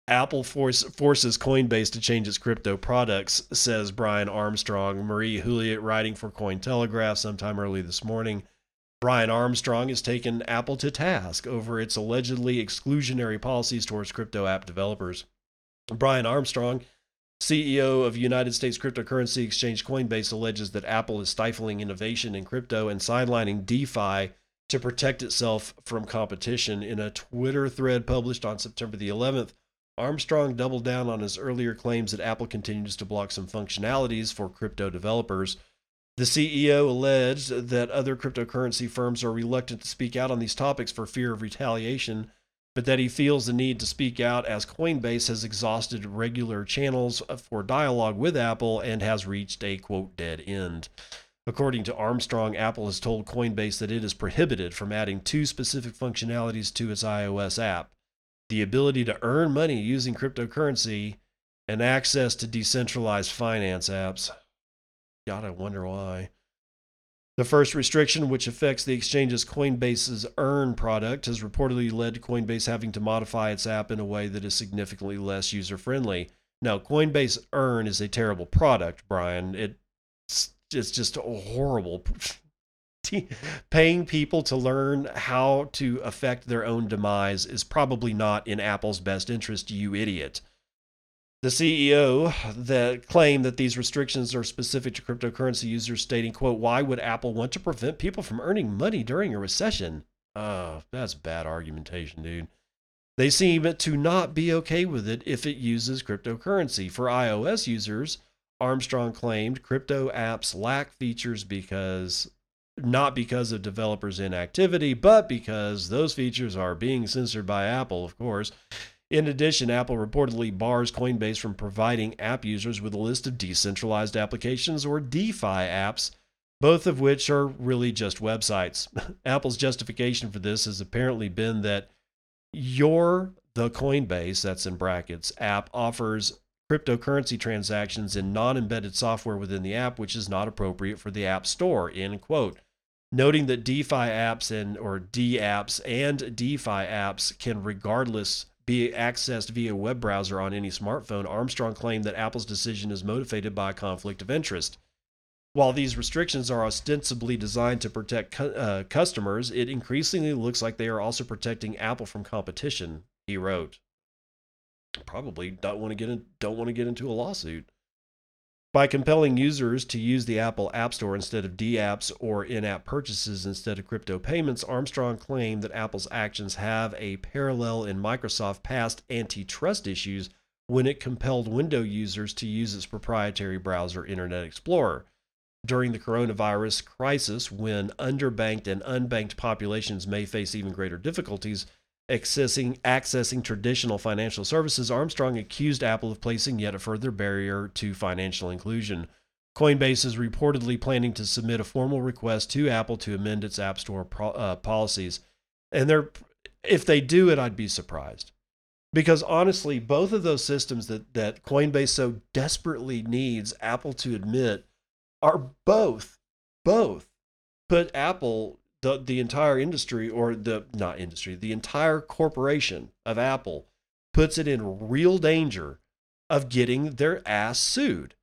Apple force, forces Coinbase to change its crypto products, says Brian Armstrong. Marie Huillet, writing for Cointelegraph sometime early this morning. Brian Armstrong has taken Apple to task over its allegedly exclusionary policies towards crypto app developers. Brian Armstrong, CEO of United States cryptocurrency exchange Coinbase, alleges that Apple is stifling innovation in crypto and sidelining DeFi to protect itself from competition. In a Twitter thread published on September the 11th, Armstrong doubled down on his earlier claims that Apple continues to block some functionalities for crypto developers. The CEO alleged that other cryptocurrency firms are reluctant to speak out on these topics for fear of retaliation, but that he feels the need to speak out as Coinbase has exhausted regular channels for dialogue with Apple and has reached a quote dead end. According to Armstrong, Apple has told Coinbase that it is prohibited from adding two specific functionalities to its iOS app the ability to earn money using cryptocurrency, and access to decentralized finance apps. God, I wonder why. The first restriction, which affects the exchange's Coinbase's Earn product, has reportedly led to Coinbase having to modify its app in a way that is significantly less user friendly. Now, Coinbase Earn is a terrible product, Brian. It's, it's just horrible paying people to learn how to affect their own demise is probably not in Apple's best interest, you idiot. The CEO that claimed that these restrictions are specific to cryptocurrency users, stating, "quote Why would Apple want to prevent people from earning money during a recession?" Oh, that's bad argumentation, dude. They seem to not be okay with it if it uses cryptocurrency. For iOS users, Armstrong claimed crypto apps lack features because not because of developers' inactivity, but because those features are being censored by Apple, of course. In addition, Apple reportedly bars Coinbase from providing app users with a list of decentralized applications or DeFi apps, both of which are really just websites. Apple's justification for this has apparently been that your the Coinbase, that's in brackets, app offers cryptocurrency transactions in non-embedded software within the app, which is not appropriate for the App Store, end quote noting that DeFi apps and or D apps and DeFi apps can regardless be accessed via web browser on any smartphone, Armstrong claimed that Apple's decision is motivated by a conflict of interest. While these restrictions are ostensibly designed to protect cu- uh, customers, it increasingly looks like they are also protecting Apple from competition. He wrote. Probably don't want to get in, don't want to get into a lawsuit. By compelling users to use the Apple App Store instead of D apps or in app purchases instead of crypto payments, Armstrong claimed that Apple's actions have a parallel in Microsoft past antitrust issues when it compelled window users to use its proprietary browser, Internet Explorer. During the coronavirus crisis, when underbanked and unbanked populations may face even greater difficulties, accessing, accessing traditional financial services, Armstrong accused Apple of placing yet a further barrier to financial inclusion. Coinbase is reportedly planning to submit a formal request to Apple to amend its App Store pro, uh, policies. And they're, if they do it, I'd be surprised. Because honestly, both of those systems that, that Coinbase so desperately needs Apple to admit are both, both put Apple the the entire industry or the not industry, the entire corporation of Apple puts it in real danger of getting their ass sued.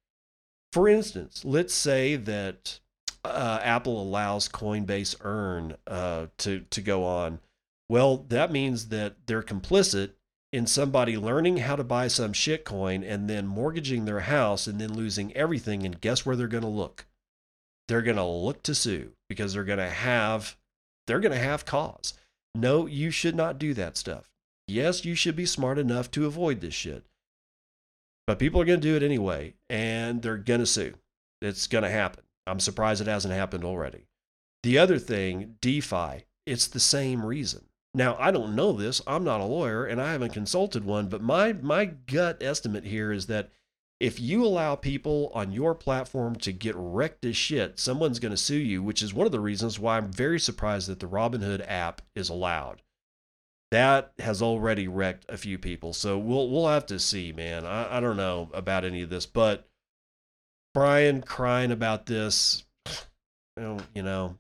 For instance, let's say that uh, Apple allows Coinbase Earn uh, to to go on. Well, that means that they're complicit in somebody learning how to buy some shitcoin and then mortgaging their house and then losing everything. And guess where they're going to look? They're going to look to sue because they're going to have they're going to have cause. No, you should not do that stuff. Yes, you should be smart enough to avoid this shit. But people are going to do it anyway and they're going to sue. It's going to happen. I'm surprised it hasn't happened already. The other thing, DeFi, it's the same reason. Now, I don't know this. I'm not a lawyer and I haven't consulted one, but my my gut estimate here is that if you allow people on your platform to get wrecked as shit, someone's going to sue you, which is one of the reasons why I'm very surprised that the Robinhood app is allowed. That has already wrecked a few people. So we'll we'll have to see, man. I, I don't know about any of this, but Brian crying about this, you know.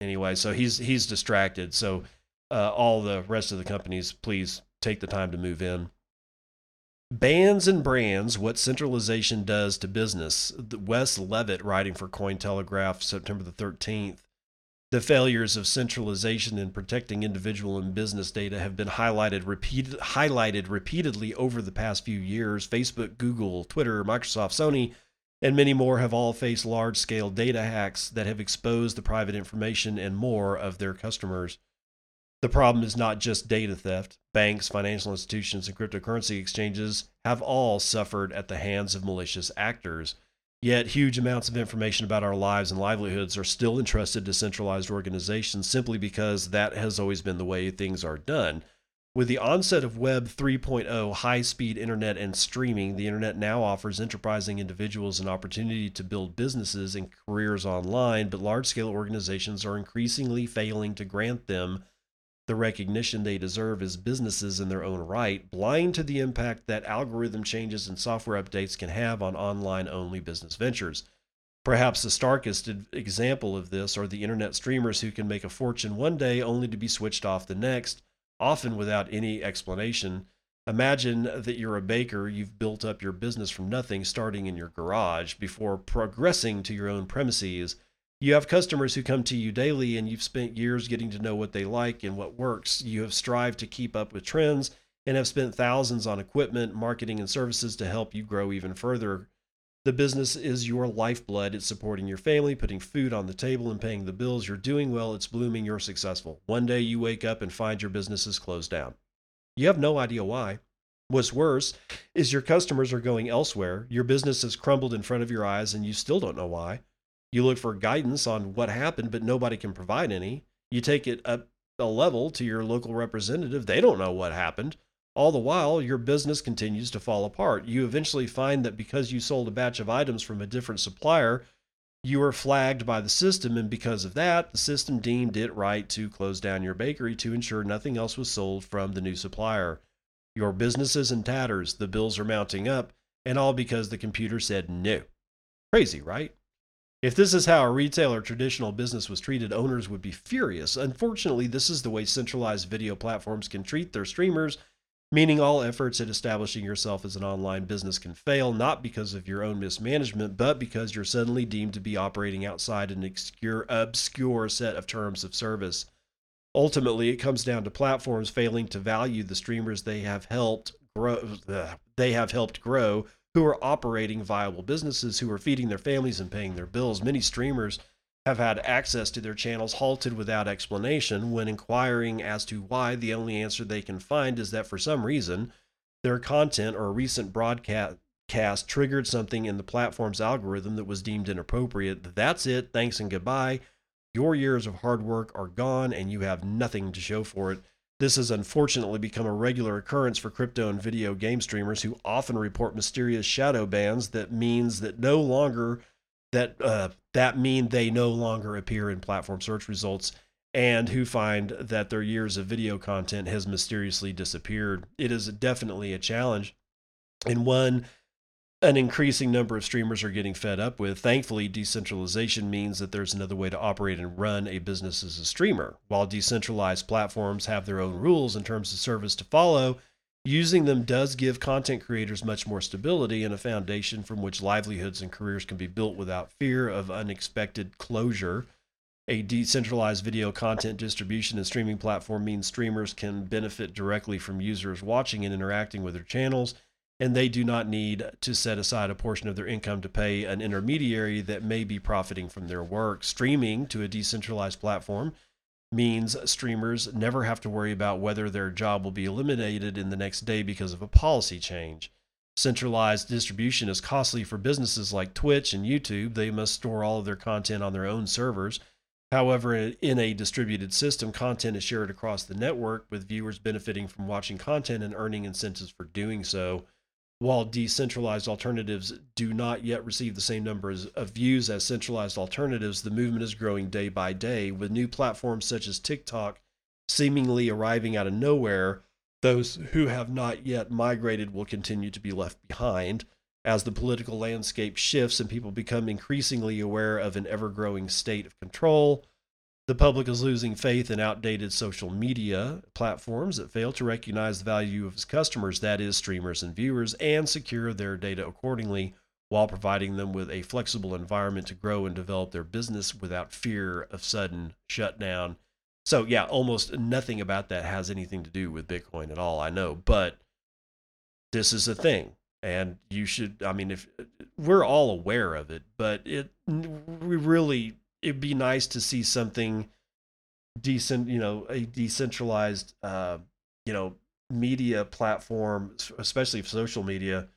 Anyway, so he's he's distracted. So uh, all the rest of the companies, please take the time to move in. Bans and brands, what centralization does to business. Wes Levitt, writing for Cointelegraph, September the 13th. The failures of centralization in protecting individual and business data have been highlighted, repeated, highlighted repeatedly over the past few years. Facebook, Google, Twitter, Microsoft, Sony, and many more have all faced large scale data hacks that have exposed the private information and more of their customers. The problem is not just data theft. Banks, financial institutions, and cryptocurrency exchanges have all suffered at the hands of malicious actors. Yet, huge amounts of information about our lives and livelihoods are still entrusted to centralized organizations simply because that has always been the way things are done. With the onset of Web 3.0, high speed internet, and streaming, the internet now offers enterprising individuals an opportunity to build businesses and careers online, but large scale organizations are increasingly failing to grant them the recognition they deserve as businesses in their own right, blind to the impact that algorithm changes and software updates can have on online only business ventures. Perhaps the starkest example of this are the internet streamers who can make a fortune one day only to be switched off the next, often without any explanation. Imagine that you're a baker, you've built up your business from nothing, starting in your garage, before progressing to your own premises you have customers who come to you daily and you've spent years getting to know what they like and what works. You have strived to keep up with trends and have spent thousands on equipment, marketing, and services to help you grow even further. The business is your lifeblood. It's supporting your family, putting food on the table, and paying the bills. You're doing well, it's blooming, you're successful. One day you wake up and find your business is closed down. You have no idea why. What's worse is your customers are going elsewhere. Your business has crumbled in front of your eyes, and you still don't know why. You look for guidance on what happened, but nobody can provide any. You take it up a level to your local representative, they don't know what happened. All the while, your business continues to fall apart. You eventually find that because you sold a batch of items from a different supplier, you were flagged by the system, and because of that, the system deemed it right to close down your bakery to ensure nothing else was sold from the new supplier. Your business is in tatters, the bills are mounting up, and all because the computer said no. Crazy, right? If this is how a retail or traditional business was treated, owners would be furious. Unfortunately, this is the way centralized video platforms can treat their streamers, meaning all efforts at establishing yourself as an online business can fail, not because of your own mismanagement, but because you're suddenly deemed to be operating outside an obscure, obscure set of terms of service. Ultimately, it comes down to platforms failing to value the streamers they have helped grow. They have helped grow who are operating viable businesses, who are feeding their families and paying their bills. Many streamers have had access to their channels halted without explanation. When inquiring as to why, the only answer they can find is that for some reason, their content or a recent broadcast triggered something in the platform's algorithm that was deemed inappropriate. That's it. Thanks and goodbye. Your years of hard work are gone and you have nothing to show for it. This has unfortunately become a regular occurrence for crypto and video game streamers who often report mysterious shadow bans that means that no longer that uh, that mean they no longer appear in platform search results and who find that their years of video content has mysteriously disappeared. It is definitely a challenge and one an increasing number of streamers are getting fed up with. Thankfully, decentralization means that there's another way to operate and run a business as a streamer. While decentralized platforms have their own rules in terms of service to follow, using them does give content creators much more stability and a foundation from which livelihoods and careers can be built without fear of unexpected closure. A decentralized video content distribution and streaming platform means streamers can benefit directly from users watching and interacting with their channels and they do not need to set aside a portion of their income to pay an intermediary that may be profiting from their work. Streaming to a decentralized platform means streamers never have to worry about whether their job will be eliminated in the next day because of a policy change. Centralized distribution is costly for businesses like Twitch and YouTube. They must store all of their content on their own servers. However, in a distributed system, content is shared across the network, with viewers benefiting from watching content and earning incentives for doing so. While decentralized alternatives do not yet receive the same numbers of views as centralized alternatives, the movement is growing day by day, with new platforms such as TikTok seemingly arriving out of nowhere. Those who have not yet migrated will continue to be left behind as the political landscape shifts and people become increasingly aware of an ever growing state of control The public is losing faith in outdated social media platforms that fail to recognize the value of its customers, that is, streamers and viewers, and secure their data accordingly while providing them with a flexible environment to grow and develop their business without fear of sudden shutdown. So, yeah, almost nothing about that has anything to do with Bitcoin at all, I know, but this is a thing. And you should, I mean, if we're all aware of it, but it, we really, it'd be nice to see something decent, you know, a decentralized, uh, you know, media platform, especially social media,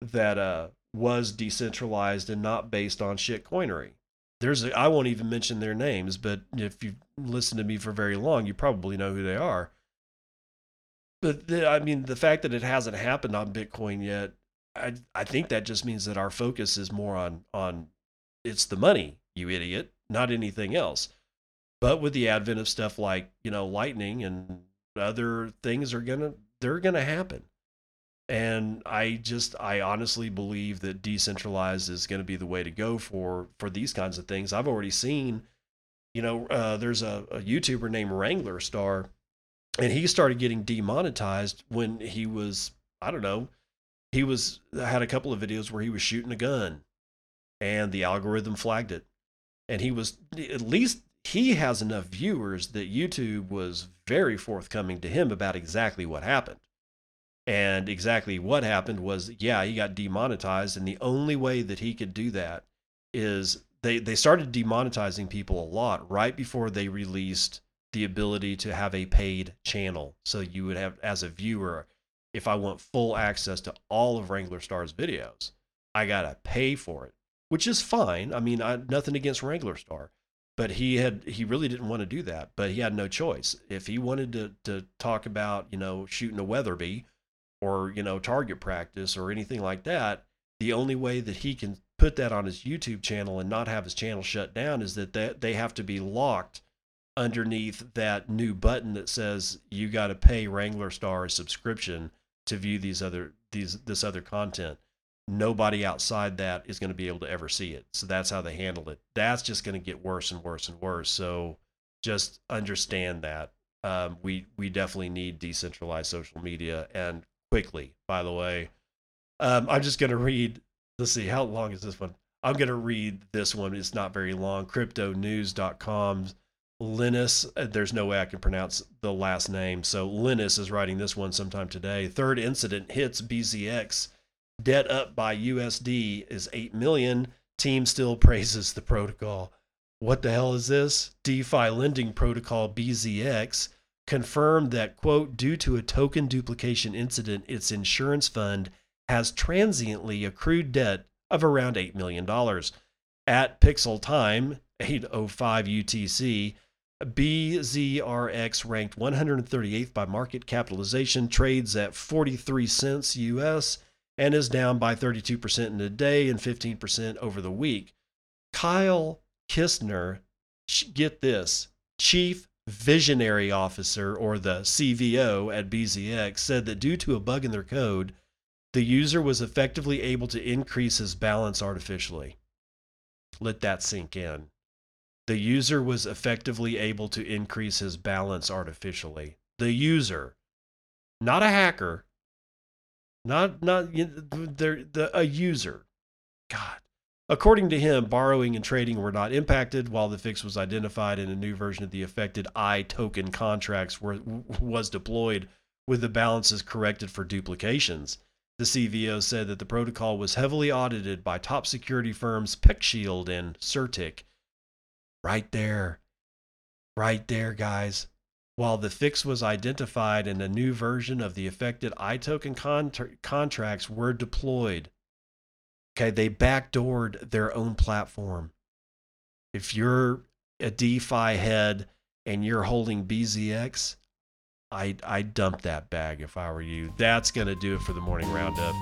that uh, was decentralized and not based on shit coinery. There's a, I won't even mention their names, but if you've listened to me for very long, you probably know who they are. But the, I mean, the fact that it hasn't happened on Bitcoin yet, I I think that just means that our focus is more on on it's the money, you idiot, not anything else. But with the advent of stuff like you know Lightning and other things are gonna they're gonna happen. And i just i honestly believe that decentralized is going to be the way to go for for these kinds of things. I've already seen you know uh, there's a, a youtuber named wrangler star and he started getting demonetized when he was i don't know he was had a couple of videos where he was shooting a gun and the algorithm flagged it and he was at least he has enough viewers that youtube was very forthcoming to him about exactly what happened. And exactly what happened was, yeah, he got demonetized, and the only way that he could do that is they they started demonetizing people a lot right before they released the ability to have a paid channel. So you would have, as a viewer, if I want full access to all of Wrangler Star's videos, I gotta pay for it, which is fine. I mean, I, nothing against Wrangler Star, but he had he really didn't want to do that. But he had no choice. If he wanted to to talk about you know shooting a Weatherby or you know target practice or anything like that the only way that he can put that on his youtube channel and not have his channel shut down is that they, they have to be locked underneath that new button that says you got to pay wrangler star a subscription to view these other these this other content nobody outside that is going to be able to ever see it so that's how they handle it that's just going to get worse and worse and worse so just understand that um, we we definitely need decentralized social media and quickly, by the way. Um, I'm just going to read. Let's see, how long is this one? I'm going to read this one. It's not very long. CryptoNews.com. Linus, uh, there's no way I can pronounce the last name. So Linus is writing this one sometime today. Third incident hits BZX. Debt up by USD is 8 million. Team still praises the protocol. What the hell is this? DeFi lending protocol BZX confirmed that, quote, due to a token duplication incident, its insurance fund has transiently accrued debt of around $8 million. At Pixel Time, 805 UTC, BZRX ranked 138th by market capitalization, trades at 43 cents US, and is down by 32% in a day and 15% over the week. Kyle Kistner, get this, chief visionary officer or the CVO at BZX said that due to a bug in their code, the user was effectively able to increase his balance artificially. Let that sink in. The user was effectively able to increase his balance artificially. The user, not a hacker, not not the, the a user. God, According to him, borrowing and trading were not impacted while the fix was identified and a new version of the affected iToken contracts were, was deployed with the balances corrected for duplications. The CVO said that the protocol was heavily audited by top security firms PeckShield and CertiK. Right there. Right there, guys. While the fix was identified and a new version of the affected iToken con- contracts were deployed, Okay, they backdoored their own platform. If you're a DeFi head and you're holding BZX, I I dump that bag if I were you. That's gonna do it for the morning roundup.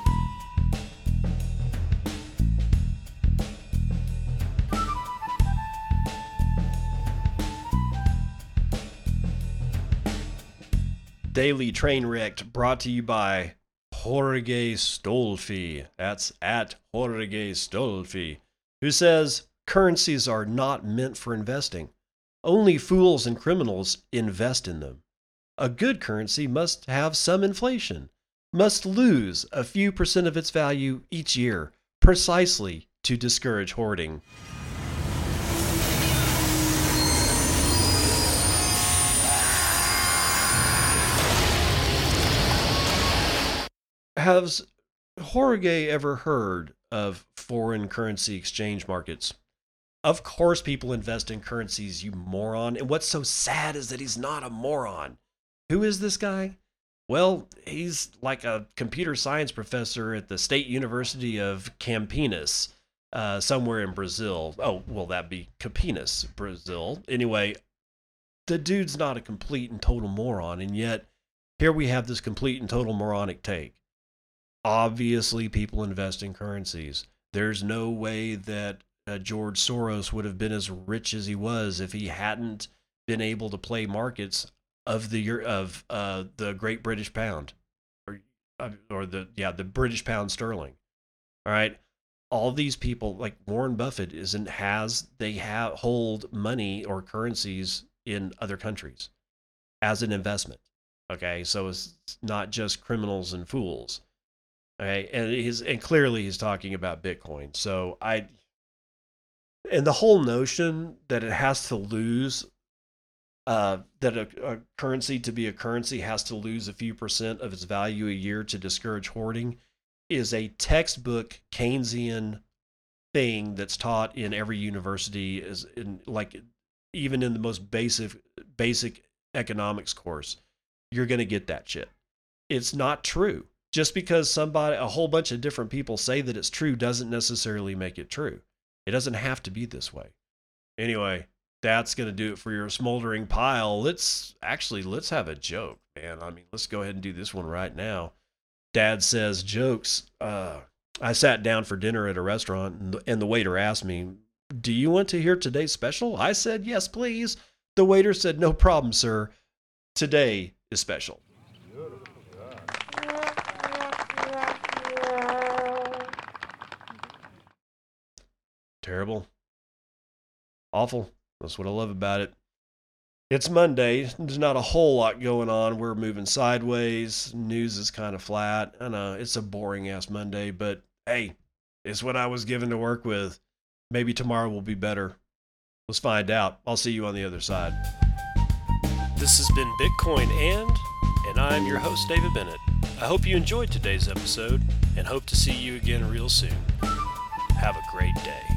Daily Train Wrecked brought to you by Jorge Stolfi. That's at Jorge Stolfi, who says currencies are not meant for investing. Only fools and criminals invest in them. A good currency must have some inflation, must lose a few percent of its value each year, precisely to discourage hoarding. Has Jorge ever heard of foreign currency exchange markets? Of course, people invest in currencies, you moron. And what's so sad is that he's not a moron. Who is this guy? Well, he's like a computer science professor at the State University of Campinas, uh, somewhere in Brazil. Oh, well, that'd be Campinas, Brazil. Anyway, the dude's not a complete and total moron, and yet here we have this complete and total moronic take obviously people invest in currencies. There's no way that uh, George Soros would have been as rich as he was if he hadn't been able to play markets of the of uh, the Great British Pound, or or the yeah the British Pound sterling. All right, all these people like Warren Buffett isn't has they have hold money or currencies in other countries as an investment. Okay, so it's not just criminals and fools. Okay, and he's and clearly he's talking about Bitcoin. So I and the whole notion that it has to lose uh, that a, a, currency to be a currency has to lose a few percent of its value a year to discourage hoarding is a textbook Keynesian thing that's taught in every university is in like even in the most basic basic economics course you're going to get that shit it's not true just because somebody a whole bunch of different people say that it's true doesn't necessarily make it true. It doesn't have to be this way. Anyway that's going to do it for your smoldering pile. Let's actually let's have a joke man. I mean let's go ahead and do this one right now. Dad says jokes uh, i sat down for dinner at a restaurant and the, and the waiter asked me do you want to hear today's special? I said yes please. The waiter said no problem sir. Today is special Terrible. Awful. That's what I love about it. It's Monday. There's not a whole lot going on. We're moving sideways. News is kind of flat. I know it's a boring ass Monday, but hey, it's what I was given to work with. Maybe tomorrow will be better. Let's find out. I'll see you on the other side. This has been Bitcoin and, and I'm your host, David Bennett. I hope you enjoyed today's episode and hope to see you again real soon. Have a great day.